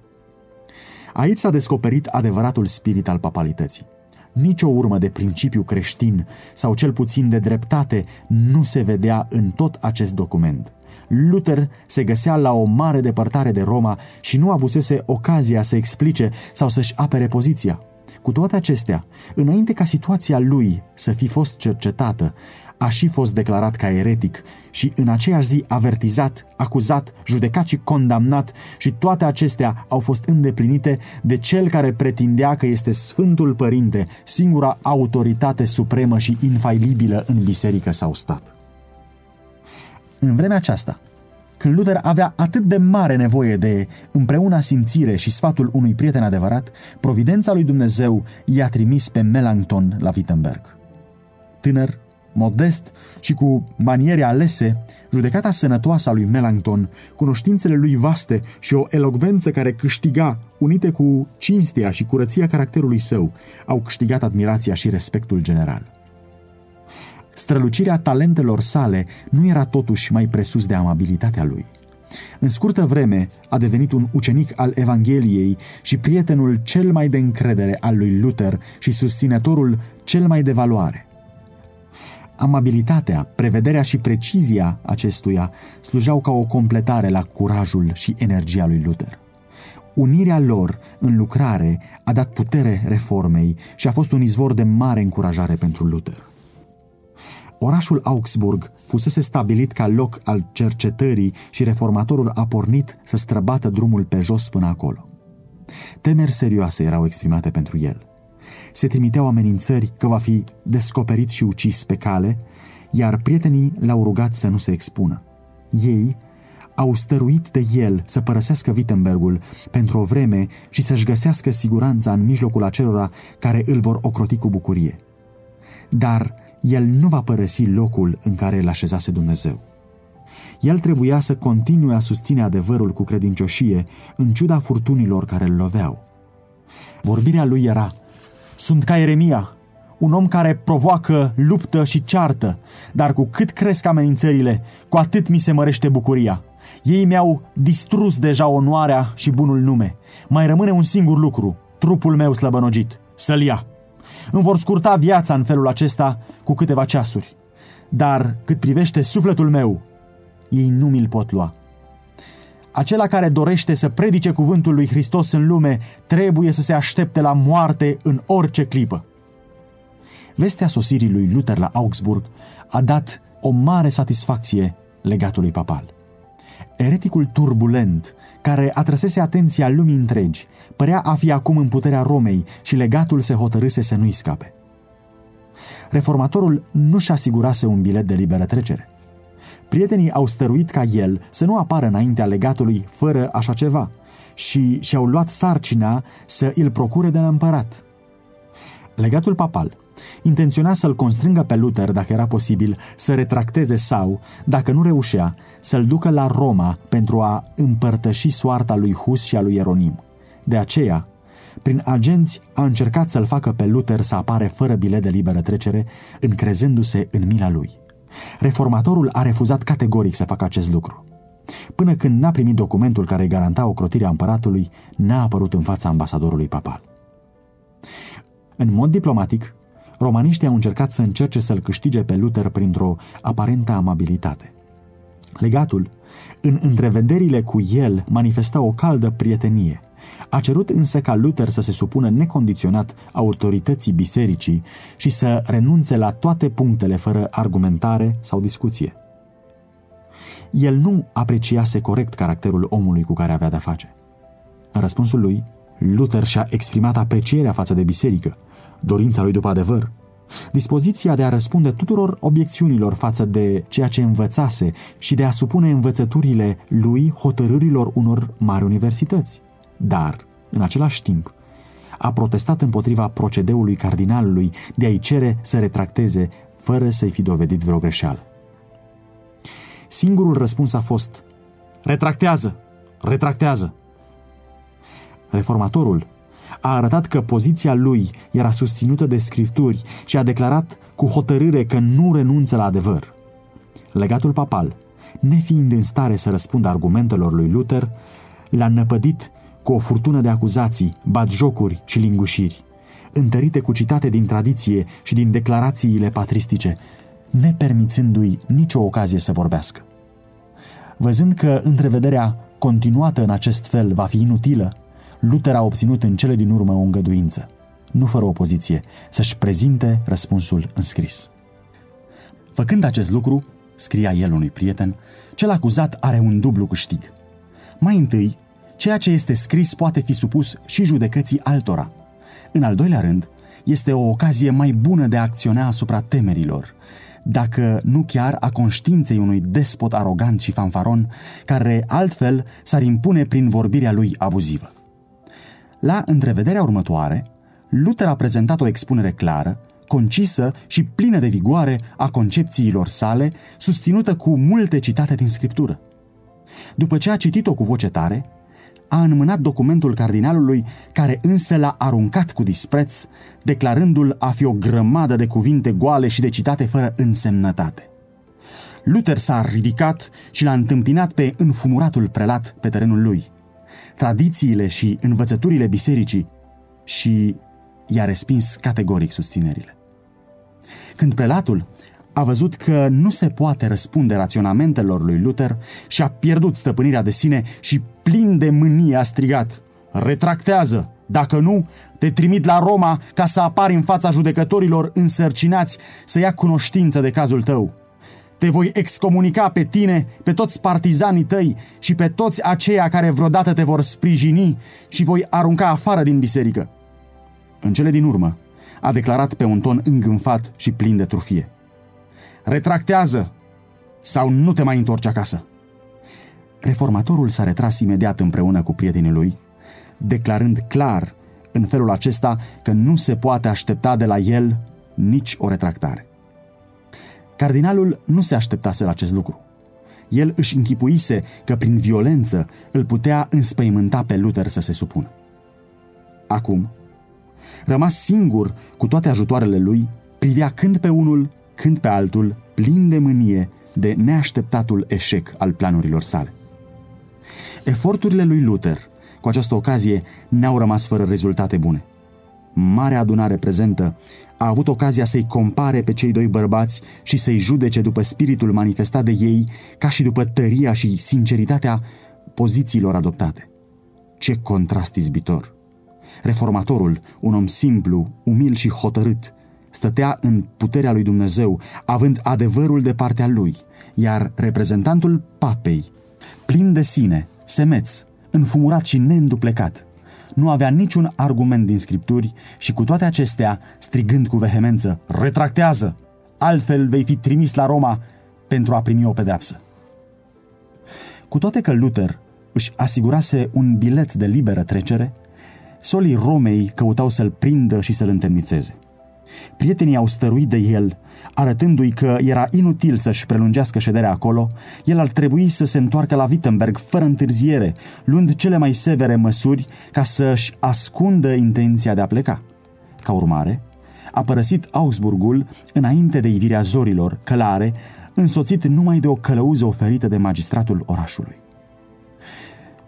Aici s-a descoperit adevăratul spirit al papalității. Nicio urmă de principiu creștin sau cel puțin de dreptate nu se vedea în tot acest document. Luther se găsea la o mare depărtare de Roma și nu avusese ocazia să explice sau să-și apere poziția. Cu toate acestea, înainte ca situația lui să fi fost cercetată, a și fost declarat ca eretic și în aceeași zi avertizat, acuzat, judecat și condamnat și toate acestea au fost îndeplinite de cel care pretindea că este Sfântul Părinte, singura autoritate supremă și infailibilă în biserică sau stat. În vremea aceasta, când Luther avea atât de mare nevoie de împreună simțire și sfatul unui prieten adevărat, providența lui Dumnezeu i-a trimis pe Melanchthon la Wittenberg. Tânăr, modest și cu maniere alese, judecata sănătoasă a lui Melanchthon, cunoștințele lui vaste și o elogvență care câștiga, unite cu cinstea și curăția caracterului său, au câștigat admirația și respectul general. Strălucirea talentelor sale nu era totuși mai presus de amabilitatea lui. În scurtă vreme a devenit un ucenic al Evangheliei și prietenul cel mai de încredere al lui Luther și susținătorul cel mai de valoare. Amabilitatea, prevederea și precizia acestuia slujeau ca o completare la curajul și energia lui Luther. Unirea lor în lucrare a dat putere reformei și a fost un izvor de mare încurajare pentru Luther. Orașul Augsburg fusese stabilit ca loc al cercetării și reformatorul a pornit să străbată drumul pe jos până acolo. Temeri serioase erau exprimate pentru el. Se trimiteau amenințări că va fi descoperit și ucis pe cale, iar prietenii l-au rugat să nu se expună. Ei au stăruit de el să părăsească Wittenbergul pentru o vreme și să-și găsească siguranța în mijlocul acelora care îl vor ocroti cu bucurie. Dar el nu va părăsi locul în care îl așezase Dumnezeu. El trebuia să continue a susține adevărul cu credincioșie, în ciuda furtunilor care îl loveau. Vorbirea lui era, Sunt ca Eremia, un om care provoacă luptă și ceartă, dar cu cât cresc amenințările, cu atât mi se mărește bucuria. Ei mi-au distrus deja onoarea și bunul nume. Mai rămâne un singur lucru, trupul meu slăbănogit, să-l ia. Îmi vor scurta viața în felul acesta cu câteva ceasuri. Dar cât privește sufletul meu, ei nu mi-l pot lua. Acela care dorește să predice cuvântul lui Hristos în lume trebuie să se aștepte la moarte în orice clipă. Vestea sosirii lui Luther la Augsburg a dat o mare satisfacție legatului papal. Ereticul turbulent, care atrăsese atenția lumii întregi, părea a fi acum în puterea Romei și legatul se hotărâse să nu-i scape. Reformatorul nu-și asigurase un bilet de liberă trecere. Prietenii au stăruit ca el să nu apară înaintea legatului fără așa ceva și și-au luat sarcina să îl procure de la împărat. Legatul papal intenționa să-l constrângă pe Luther, dacă era posibil, să retracteze sau, dacă nu reușea, să-l ducă la Roma pentru a împărtăși soarta lui Hus și a lui Ieronim. De aceea, prin agenți a încercat să-l facă pe Luther să apare fără bilet de liberă trecere, încrezându-se în mila lui. Reformatorul a refuzat categoric să facă acest lucru. Până când n-a primit documentul care garanta ocrotirea împăratului, n-a apărut în fața ambasadorului papal. În mod diplomatic, romaniștii au încercat să încerce să-l câștige pe Luther printr-o aparentă amabilitate. Legatul, în întrevederile cu el, manifesta o caldă prietenie. A cerut însă ca Luther să se supună necondiționat autorității bisericii și să renunțe la toate punctele fără argumentare sau discuție. El nu apreciase corect caracterul omului cu care avea de-a face. În răspunsul lui, Luther și-a exprimat aprecierea față de biserică, dorința lui după adevăr, dispoziția de a răspunde tuturor obiecțiunilor față de ceea ce învățase și de a supune învățăturile lui hotărârilor unor mari universități. Dar, în același timp, a protestat împotriva procedeului cardinalului de a-i cere să retracteze fără să-i fi dovedit vreo greșeală. Singurul răspuns a fost Retractează! retractează. Reformatorul a arătat că poziția lui era susținută de scripturi și a declarat cu hotărâre că nu renunță la adevăr. Legatul papal, nefiind în stare să răspundă argumentelor lui Luther, l-a năpădit cu o furtună de acuzații, batjocuri și lingușiri, întărite cu citate din tradiție și din declarațiile patristice, nepermițându-i nicio ocazie să vorbească. Văzând că întrevederea continuată în acest fel va fi inutilă, Luther a obținut în cele din urmă o îngăduință, nu fără opoziție, să-și prezinte răspunsul înscris. Făcând acest lucru, scria el unui prieten, cel acuzat are un dublu câștig. Mai întâi, ceea ce este scris poate fi supus și judecății altora. În al doilea rând, este o ocazie mai bună de a acționa asupra temerilor, dacă nu chiar a conștiinței unui despot arogant și fanfaron, care altfel s-ar impune prin vorbirea lui abuzivă. La întrevederea următoare, Luther a prezentat o expunere clară, concisă și plină de vigoare a concepțiilor sale, susținută cu multe citate din scriptură. După ce a citit-o cu voce tare, a înmânat documentul cardinalului, care însă l-a aruncat cu dispreț, declarându-l a fi o grămadă de cuvinte goale și de citate fără însemnătate. Luther s-a ridicat și l-a întâmpinat pe înfumuratul prelat pe terenul lui. Tradițiile și învățăturile bisericii și i-a respins categoric susținerile. Când prelatul a văzut că nu se poate răspunde raționamentelor lui Luther și a pierdut stăpânirea de sine și plin de mânie a strigat Retractează! Dacă nu, te trimit la Roma ca să apari în fața judecătorilor însărcinați să ia cunoștință de cazul tău. Te voi excomunica pe tine, pe toți partizanii tăi și pe toți aceia care vreodată te vor sprijini și voi arunca afară din biserică. În cele din urmă, a declarat pe un ton îngânfat și plin de trufie. Retractează sau nu te mai întorci acasă. Reformatorul s-a retras imediat împreună cu prietenii lui, declarând clar în felul acesta că nu se poate aștepta de la el nici o retractare. Cardinalul nu se așteptase la acest lucru. El își închipuise că prin violență îl putea înspăimânta pe Luther să se supună. Acum, rămas singur cu toate ajutoarele lui, privea când pe unul, când pe altul, plin de mânie de neașteptatul eșec al planurilor sale. Eforturile lui Luther, cu această ocazie, n-au rămas fără rezultate bune. Marea adunare prezentă a avut ocazia să-i compare pe cei doi bărbați și să-i judece după spiritul manifestat de ei, ca și după tăria și sinceritatea pozițiilor adoptate. Ce contrast izbitor! Reformatorul, un om simplu, umil și hotărât, stătea în puterea lui Dumnezeu, având adevărul de partea lui, iar reprezentantul papei, plin de sine, semeț, înfumurat și neînduplecat, nu avea niciun argument din scripturi și cu toate acestea, strigând cu vehemență, retractează, altfel vei fi trimis la Roma pentru a primi o pedeapsă. Cu toate că Luther își asigurase un bilet de liberă trecere, solii Romei căutau să-l prindă și să-l întemnițeze. Prietenii au stăruit de el, arătându-i că era inutil să-și prelungească șederea acolo, el ar trebui să se întoarcă la Wittenberg fără întârziere, luând cele mai severe măsuri ca să-și ascundă intenția de a pleca. Ca urmare, a părăsit Augsburgul înainte de ivirea zorilor, călare, însoțit numai de o călăuză oferită de magistratul orașului.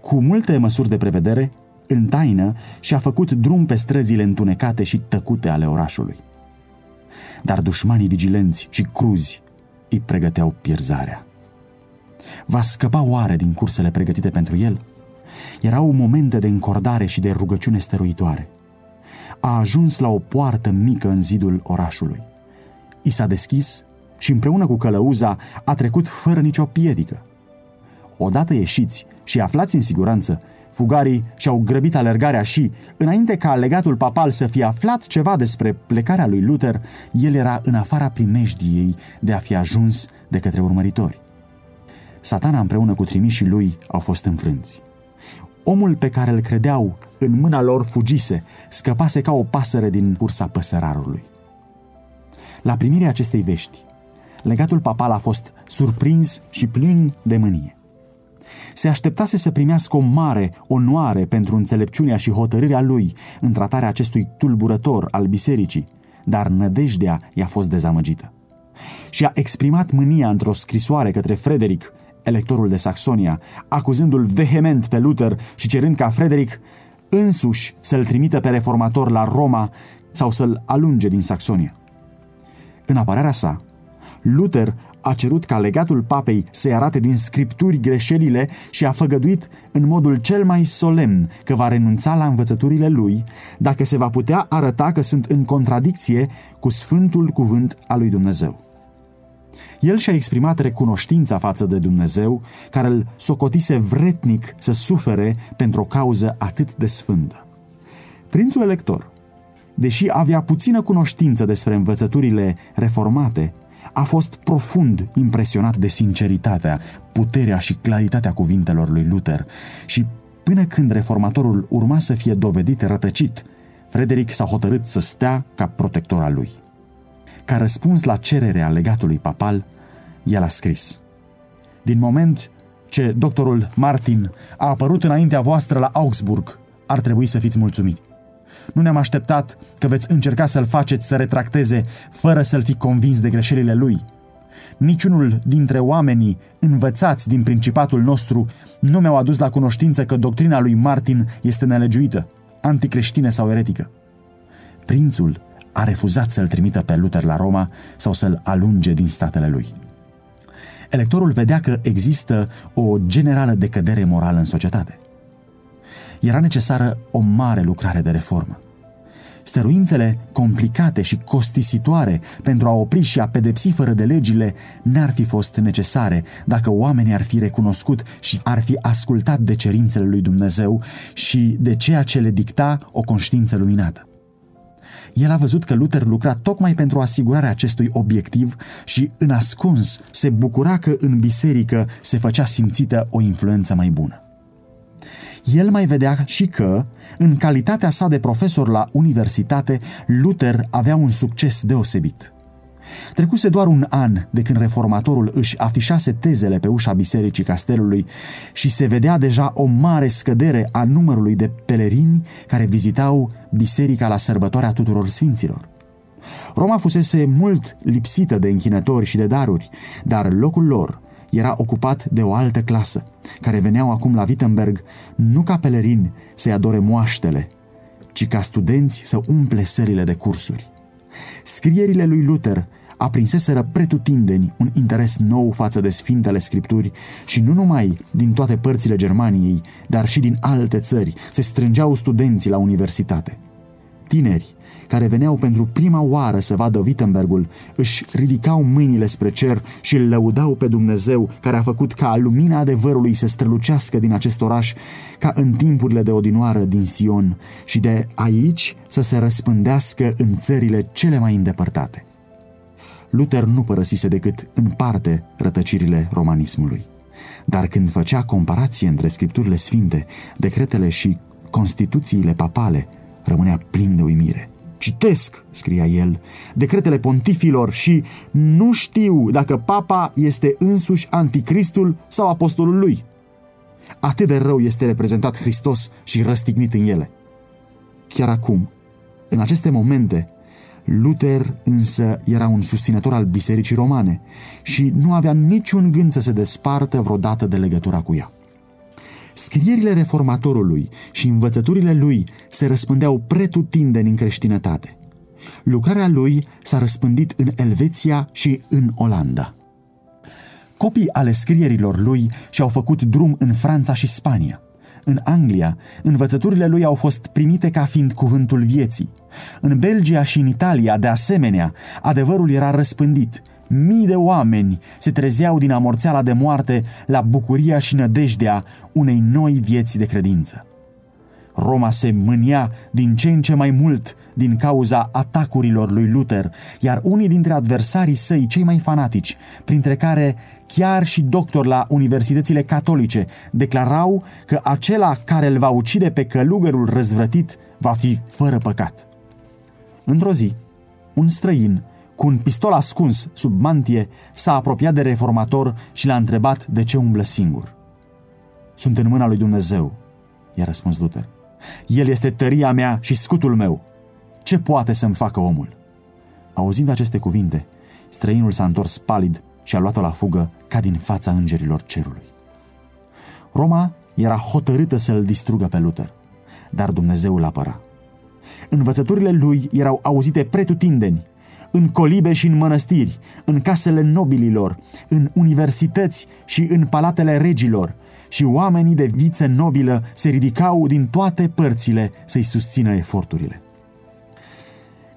Cu multe măsuri de prevedere, în taină și-a făcut drum pe străzile întunecate și tăcute ale orașului dar dușmanii vigilenți și cruzi îi pregăteau pierzarea. Va scăpa oare din cursele pregătite pentru el? Erau momente de încordare și de rugăciune stăruitoare. A ajuns la o poartă mică în zidul orașului. I s-a deschis și împreună cu călăuza a trecut fără nicio piedică. Odată ieșiți și aflați în siguranță, Fugarii și-au grăbit alergarea și, înainte ca legatul papal să fie aflat ceva despre plecarea lui Luther, el era în afara primejdiei de a fi ajuns de către urmăritori. Satana împreună cu trimișii lui au fost înfrânți. Omul pe care îl credeau în mâna lor fugise, scăpase ca o pasăre din cursa păsărarului. La primirea acestei vești, legatul papal a fost surprins și plin de mânie. Se așteptase să primească o mare onoare pentru înțelepciunea și hotărârea lui în tratarea acestui tulburător al bisericii, dar nădejdea i-a fost dezamăgită. Și a exprimat mânia într-o scrisoare către Frederic, electorul de Saxonia, acuzându-l vehement pe Luther și cerând ca Frederic însuși să-l trimită pe reformator la Roma sau să-l alunge din Saxonia. În apărarea sa, Luther a cerut ca legatul papei să-i arate din scripturi greșelile și a făgăduit în modul cel mai solemn că va renunța la învățăturile lui dacă se va putea arăta că sunt în contradicție cu sfântul cuvânt al lui Dumnezeu. El și-a exprimat recunoștința față de Dumnezeu, care îl socotise vretnic să sufere pentru o cauză atât de sfântă. Prințul elector, deși avea puțină cunoștință despre învățăturile reformate, a fost profund impresionat de sinceritatea, puterea și claritatea cuvintelor lui Luther și până când reformatorul urma să fie dovedit rătăcit, Frederic s-a hotărât să stea ca protector al lui. Ca răspuns la cererea legatului papal, el a scris Din moment ce doctorul Martin a apărut înaintea voastră la Augsburg, ar trebui să fiți mulțumiți. Nu ne-am așteptat că veți încerca să-l faceți să retracteze fără să-l fi convins de greșelile lui. Niciunul dintre oamenii învățați din principatul nostru nu mi-au adus la cunoștință că doctrina lui Martin este nelegiuită, anticreștină sau eretică. Prințul a refuzat să-l trimită pe Luther la Roma sau să-l alunge din statele lui. Electorul vedea că există o generală decădere morală în societate era necesară o mare lucrare de reformă. Stăruințele complicate și costisitoare pentru a opri și a pedepsi fără de legile n-ar fi fost necesare dacă oamenii ar fi recunoscut și ar fi ascultat de cerințele lui Dumnezeu și de ceea ce le dicta o conștiință luminată. El a văzut că Luther lucra tocmai pentru asigurarea acestui obiectiv și, în ascuns, se bucura că în biserică se făcea simțită o influență mai bună el mai vedea și că, în calitatea sa de profesor la universitate, Luther avea un succes deosebit. Trecuse doar un an de când reformatorul își afișase tezele pe ușa bisericii castelului și se vedea deja o mare scădere a numărului de pelerini care vizitau biserica la sărbătoarea tuturor sfinților. Roma fusese mult lipsită de închinători și de daruri, dar locul lor era ocupat de o altă clasă, care veneau acum la Wittenberg nu ca pelerini să-i adore moaștele, ci ca studenți să umple sările de cursuri. Scrierile lui Luther aprinseseră pretutindeni un interes nou față de Sfintele Scripturi și nu numai din toate părțile Germaniei, dar și din alte țări se strângeau studenții la universitate. Tineri care veneau pentru prima oară să vadă Wittenbergul, își ridicau mâinile spre cer și îl lăudau pe Dumnezeu care a făcut ca lumina adevărului să strălucească din acest oraș ca în timpurile de odinoară din Sion și de aici să se răspândească în țările cele mai îndepărtate. Luther nu părăsise decât în parte rătăcirile romanismului. Dar când făcea comparație între scripturile sfinte, decretele și constituțiile papale, rămânea plin de uimire. Citesc, scria el, decretele pontifilor și nu știu dacă papa este însuși anticristul sau apostolul lui. Atât de rău este reprezentat Hristos și răstignit în ele. Chiar acum, în aceste momente, Luther însă era un susținător al bisericii romane și nu avea niciun gând să se despartă vreodată de legătura cu ea. Scrierile reformatorului și învățăturile lui se răspândeau pretutindeni în creștinătate. Lucrarea lui s-a răspândit în Elveția și în Olanda. Copii ale scrierilor lui și-au făcut drum în Franța și Spania. În Anglia, învățăturile lui au fost primite ca fiind cuvântul vieții. În Belgia și în Italia, de asemenea, adevărul era răspândit – Mii de oameni se trezeau din amorțeala de moarte la bucuria și nădejdea unei noi vieți de credință. Roma se mânia din ce în ce mai mult din cauza atacurilor lui Luther, iar unii dintre adversarii săi cei mai fanatici, printre care chiar și doctori la universitățile catolice, declarau că acela care îl va ucide pe călugărul răzvrătit va fi fără păcat. Într-o zi, un străin cu un pistol ascuns sub mantie, s-a apropiat de reformator și l-a întrebat de ce umblă singur. sunt în mâna lui Dumnezeu, i-a răspuns Luther. El este tăria mea și scutul meu. Ce poate să-mi facă omul? Auzind aceste cuvinte, străinul s-a întors palid și a luat-o la fugă ca din fața îngerilor cerului. Roma era hotărâtă să-l distrugă pe Luther, dar Dumnezeu îl apăra. Învățăturile lui erau auzite pretutindeni, în colibe și în mănăstiri, în casele nobililor, în universități și în palatele regilor, și oamenii de viță nobilă se ridicau din toate părțile să-i susțină eforturile.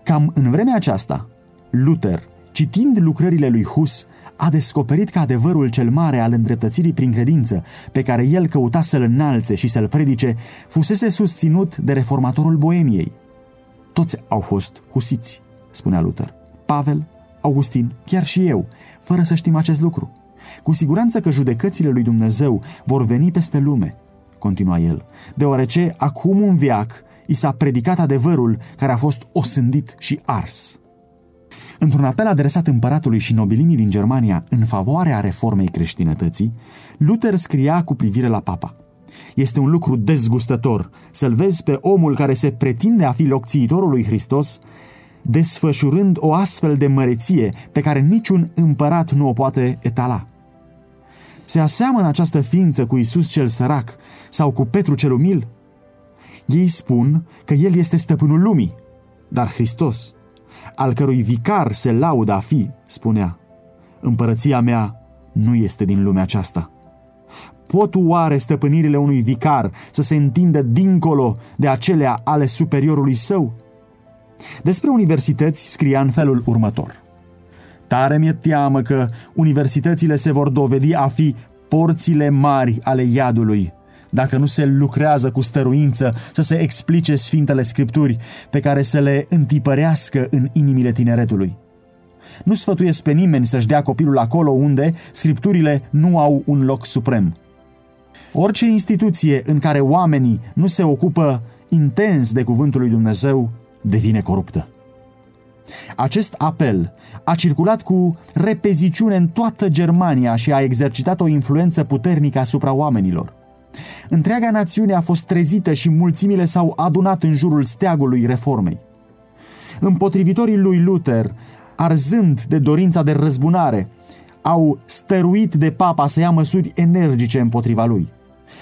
Cam în vremea aceasta, Luther, citind lucrările lui Hus, a descoperit că adevărul cel mare al îndreptățirii prin credință, pe care el căuta să-l înalțe și să-l predice, fusese susținut de reformatorul Boemiei. Toți au fost husiți, spunea Luther. Pavel, Augustin, chiar și eu, fără să știm acest lucru. Cu siguranță că judecățile lui Dumnezeu vor veni peste lume, continua el, deoarece acum un viac i s-a predicat adevărul care a fost osândit și ars. Într-un apel adresat împăratului și nobilimii din Germania în favoarea reformei creștinătății, Luther scria cu privire la papa. Este un lucru dezgustător să-l vezi pe omul care se pretinde a fi locțiitorul lui Hristos desfășurând o astfel de măreție pe care niciun împărat nu o poate etala. Se aseamănă această ființă cu Isus cel sărac sau cu Petru cel umil? Ei spun că El este stăpânul lumii, dar Hristos, al cărui vicar se laudă a fi, spunea, Împărăția mea nu este din lumea aceasta. Pot oare stăpânirile unui vicar să se întindă dincolo de acelea ale superiorului său? Despre universități scria în felul următor. Tare mi-e teamă că universitățile se vor dovedi a fi porțile mari ale iadului, dacă nu se lucrează cu stăruință să se explice Sfintele Scripturi pe care să le întipărească în inimile tineretului. Nu sfătuiesc pe nimeni să-și dea copilul acolo unde scripturile nu au un loc suprem. Orice instituție în care oamenii nu se ocupă intens de cuvântul lui Dumnezeu devine coruptă. Acest apel a circulat cu repeziciune în toată Germania și a exercitat o influență puternică asupra oamenilor. Întreaga națiune a fost trezită și mulțimile s-au adunat în jurul steagului reformei. Împotrivitorii lui Luther, arzând de dorința de răzbunare, au stăruit de papa să ia măsuri energice împotriva lui.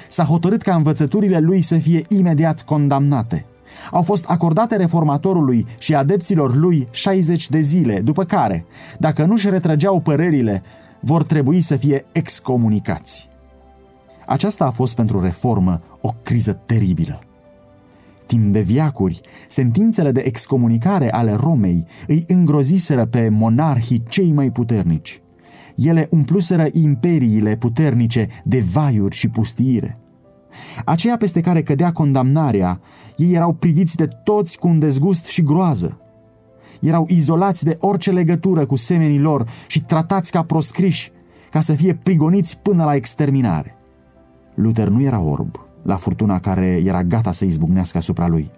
S-a hotărât ca învățăturile lui să fie imediat condamnate – au fost acordate reformatorului și adepților lui 60 de zile, după care, dacă nu-și retrăgeau părerile, vor trebui să fie excomunicați. Aceasta a fost pentru reformă o criză teribilă. Timp de viacuri, sentințele de excomunicare ale Romei îi îngroziseră pe monarhii cei mai puternici. Ele umpluseră imperiile puternice de vaiuri și pustiire. Aceea peste care cădea condamnarea, ei erau priviți de toți cu un dezgust și groază. Erau izolați de orice legătură cu semenii lor și tratați ca proscriși, ca să fie prigoniți până la exterminare. Luther nu era orb la furtuna care era gata să izbucnească asupra lui,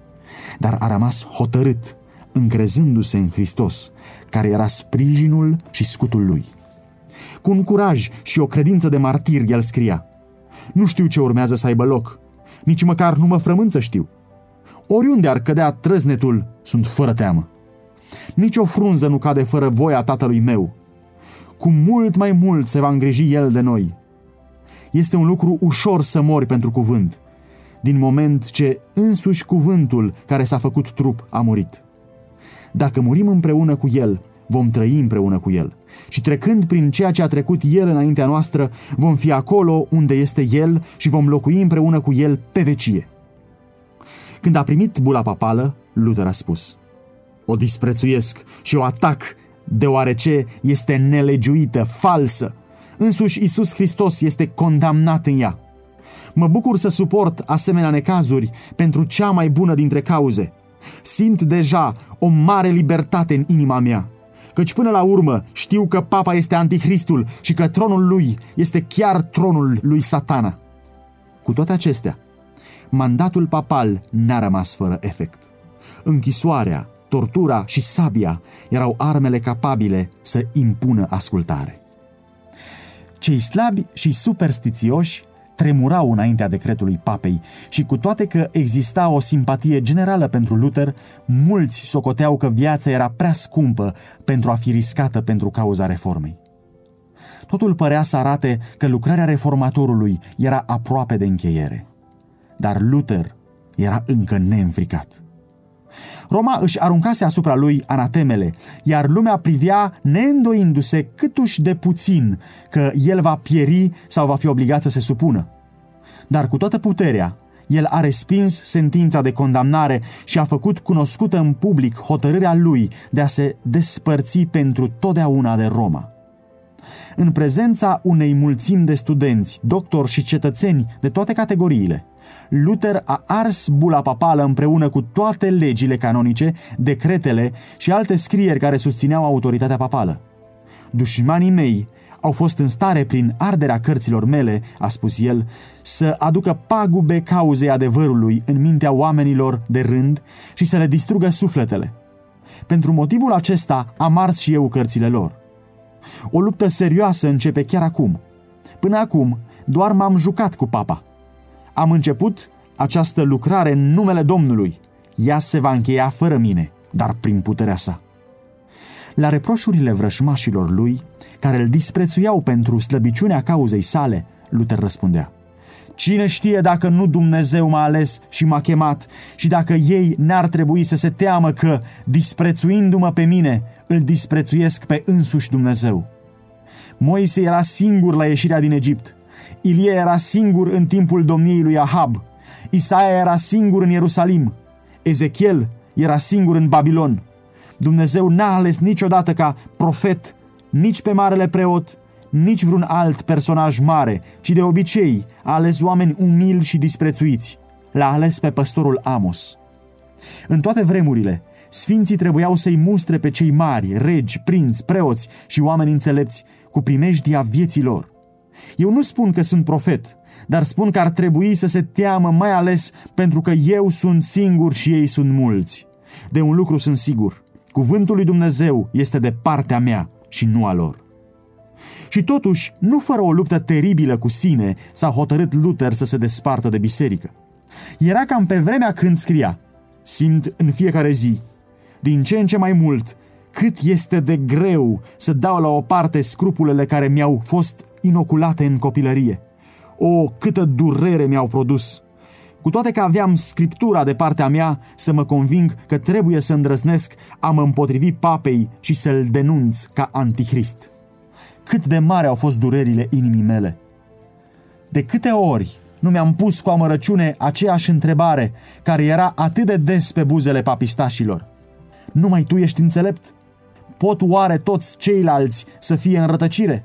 dar a rămas hotărât, încrezându-se în Hristos, care era sprijinul și scutul lui. Cu un curaj și o credință de martir, el scria – nu știu ce urmează să aibă loc. Nici măcar nu mă frământ să știu. Oriunde ar cădea trăznetul, sunt fără teamă. Nici o frunză nu cade fără voia tatălui meu. Cu mult mai mult se va îngriji el de noi. Este un lucru ușor să mori pentru cuvânt, din moment ce însuși cuvântul care s-a făcut trup a murit. Dacă murim împreună cu el, vom trăi împreună cu El. Și trecând prin ceea ce a trecut El înaintea noastră, vom fi acolo unde este El și vom locui împreună cu El pe vecie. Când a primit bula papală, Luther a spus, O disprețuiesc și o atac, deoarece este nelegiuită, falsă. Însuși Isus Hristos este condamnat în ea. Mă bucur să suport asemenea necazuri pentru cea mai bună dintre cauze. Simt deja o mare libertate în inima mea căci până la urmă știu că papa este anticristul și că tronul lui este chiar tronul lui satana. Cu toate acestea, mandatul papal n-a rămas fără efect. Închisoarea, tortura și sabia erau armele capabile să impună ascultare. Cei slabi și superstițioși tremurau înaintea decretului papei și cu toate că exista o simpatie generală pentru Luther, mulți socoteau că viața era prea scumpă pentru a fi riscată pentru cauza reformei. Totul părea să arate că lucrarea reformatorului era aproape de încheiere. Dar Luther era încă neînfricat. Roma își aruncase asupra lui anatemele, iar lumea privea neîndoindu-se câtuși de puțin că el va pieri sau va fi obligat să se supună. Dar cu toată puterea, el a respins sentința de condamnare și a făcut cunoscută în public hotărârea lui de a se despărți pentru totdeauna de Roma. În prezența unei mulțimi de studenți, doctori și cetățeni de toate categoriile, Luther a ars bula papală împreună cu toate legile canonice, decretele și alte scrieri care susțineau autoritatea papală. Dușmanii mei au fost în stare prin arderea cărților mele, a spus el, să aducă pagube cauzei adevărului în mintea oamenilor de rând și să le distrugă sufletele. Pentru motivul acesta am ars și eu cărțile lor. O luptă serioasă începe chiar acum. Până acum, doar m-am jucat cu papa. Am început această lucrare în numele Domnului. Ea se va încheia fără mine, dar prin puterea sa. La reproșurile vrășmașilor lui, care îl disprețuiau pentru slăbiciunea cauzei sale, Luther răspundea. Cine știe dacă nu Dumnezeu m-a ales și m-a chemat și dacă ei n-ar trebui să se teamă că, disprețuindu-mă pe mine, îl disprețuiesc pe însuși Dumnezeu. Moise era singur la ieșirea din Egipt. Ilie era singur în timpul domniei lui Ahab. Isaia era singur în Ierusalim. Ezechiel era singur în Babilon. Dumnezeu n-a ales niciodată ca profet nici pe marele preot, nici vreun alt personaj mare, ci de obicei a ales oameni umili și disprețuiți. L-a ales pe păstorul Amos. În toate vremurile, sfinții trebuiau să-i mustre pe cei mari, regi, prinți, preoți și oameni înțelepți cu primejdia vieții lor. Eu nu spun că sunt profet, dar spun că ar trebui să se teamă mai ales pentru că eu sunt singur și ei sunt mulți. De un lucru sunt sigur, cuvântul lui Dumnezeu este de partea mea și nu a lor. Și totuși, nu fără o luptă teribilă cu sine, s-a hotărât Luther să se despartă de biserică. Era cam pe vremea când scria, simt în fiecare zi, din ce în ce mai mult, cât este de greu să dau la o parte scrupulele care mi-au fost inoculate în copilărie. O, câtă durere mi-au produs! Cu toate că aveam scriptura de partea mea să mă conving că trebuie să îndrăznesc a mă împotrivi papei și să-l denunț ca antichrist. Cât de mari au fost durerile inimii mele! De câte ori nu mi-am pus cu amărăciune aceeași întrebare care era atât de des pe buzele papistașilor. Numai tu ești înțelept? Pot oare toți ceilalți să fie în rătăcire?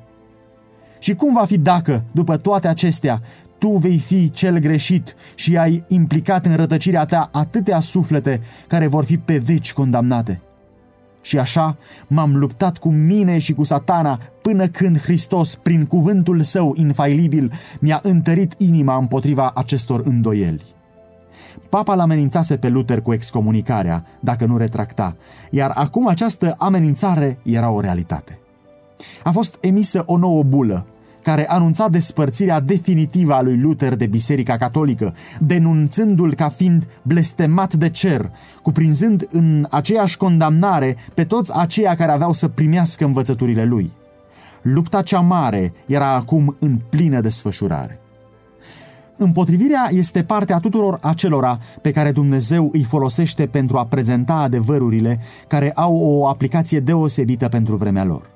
Și cum va fi dacă, după toate acestea, tu vei fi cel greșit și ai implicat în rătăcirea ta atâtea suflete care vor fi pe veci condamnate? Și așa m-am luptat cu mine și cu satana până când Hristos, prin cuvântul său infailibil, mi-a întărit inima împotriva acestor îndoieli. Papa l-amenințase pe Luther cu excomunicarea, dacă nu retracta, iar acum această amenințare era o realitate. A fost emisă o nouă bulă, care anunța despărțirea definitivă a lui Luther de Biserica Catolică, denunțându-l ca fiind blestemat de cer, cuprinzând în aceeași condamnare pe toți aceia care aveau să primească învățăturile lui. Lupta cea mare era acum în plină desfășurare. Împotrivirea este partea tuturor acelora pe care Dumnezeu îi folosește pentru a prezenta adevărurile care au o aplicație deosebită pentru vremea lor.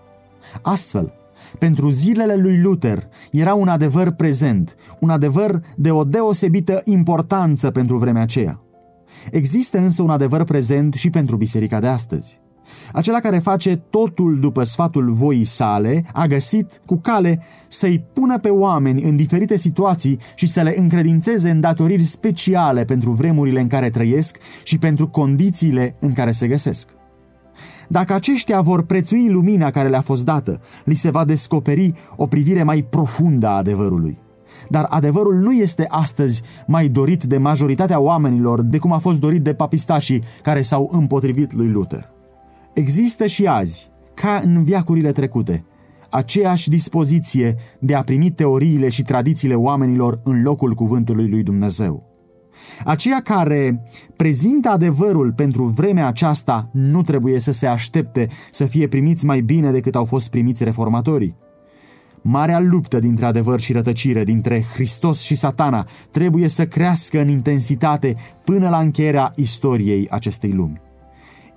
Astfel, pentru zilele lui Luther era un adevăr prezent, un adevăr de o deosebită importanță pentru vremea aceea. Există însă un adevăr prezent și pentru biserica de astăzi. Acela care face totul după sfatul voii sale a găsit cu cale să-i pună pe oameni în diferite situații și să le încredințeze îndatoriri speciale pentru vremurile în care trăiesc și pentru condițiile în care se găsesc. Dacă aceștia vor prețui lumina care le-a fost dată, li se va descoperi o privire mai profundă a adevărului. Dar adevărul nu este astăzi mai dorit de majoritatea oamenilor de cum a fost dorit de papistașii care s-au împotrivit lui Luther. Există și azi, ca în viacurile trecute, aceeași dispoziție de a primi teoriile și tradițiile oamenilor în locul cuvântului lui Dumnezeu. Aceia care prezintă adevărul pentru vremea aceasta nu trebuie să se aștepte să fie primiți mai bine decât au fost primiți reformatorii. Marea luptă dintre adevăr și rătăcire, dintre Hristos și satana, trebuie să crească în intensitate până la încheierea istoriei acestei lumi.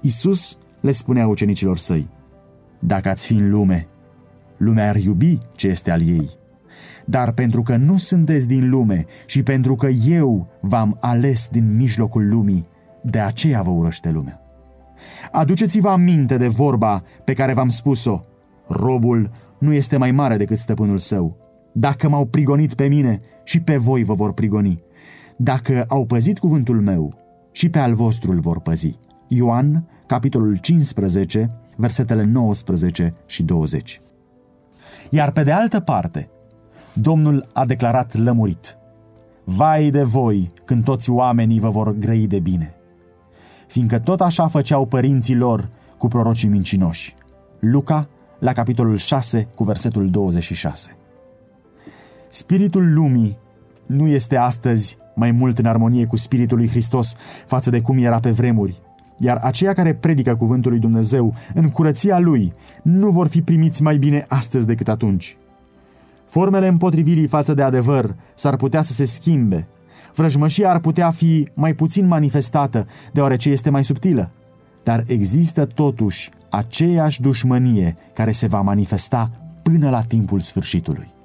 Isus le spunea ucenicilor săi, Dacă ați fi în lume, lumea ar iubi ce este al ei. Dar pentru că nu sunteți din lume și pentru că eu v-am ales din mijlocul lumii, de aceea vă urăște lumea. Aduceți-vă aminte de vorba pe care v-am spus-o. Robul nu este mai mare decât stăpânul său. Dacă m-au prigonit pe mine, și pe voi vă vor prigoni. Dacă au păzit cuvântul meu, și pe al vostru îl vor păzi. Ioan, capitolul 15, versetele 19 și 20. Iar pe de altă parte, Domnul a declarat lămurit, Vai de voi când toți oamenii vă vor grăi de bine, fiindcă tot așa făceau părinții lor cu prorocii mincinoși. Luca, la capitolul 6, cu versetul 26. Spiritul lumii nu este astăzi mai mult în armonie cu Spiritul lui Hristos față de cum era pe vremuri, iar aceia care predică cuvântul lui Dumnezeu în curăția lui nu vor fi primiți mai bine astăzi decât atunci. Formele împotrivirii față de adevăr s-ar putea să se schimbe. Vrăjmășia ar putea fi mai puțin manifestată, deoarece este mai subtilă. Dar există totuși aceeași dușmănie care se va manifesta până la timpul sfârșitului.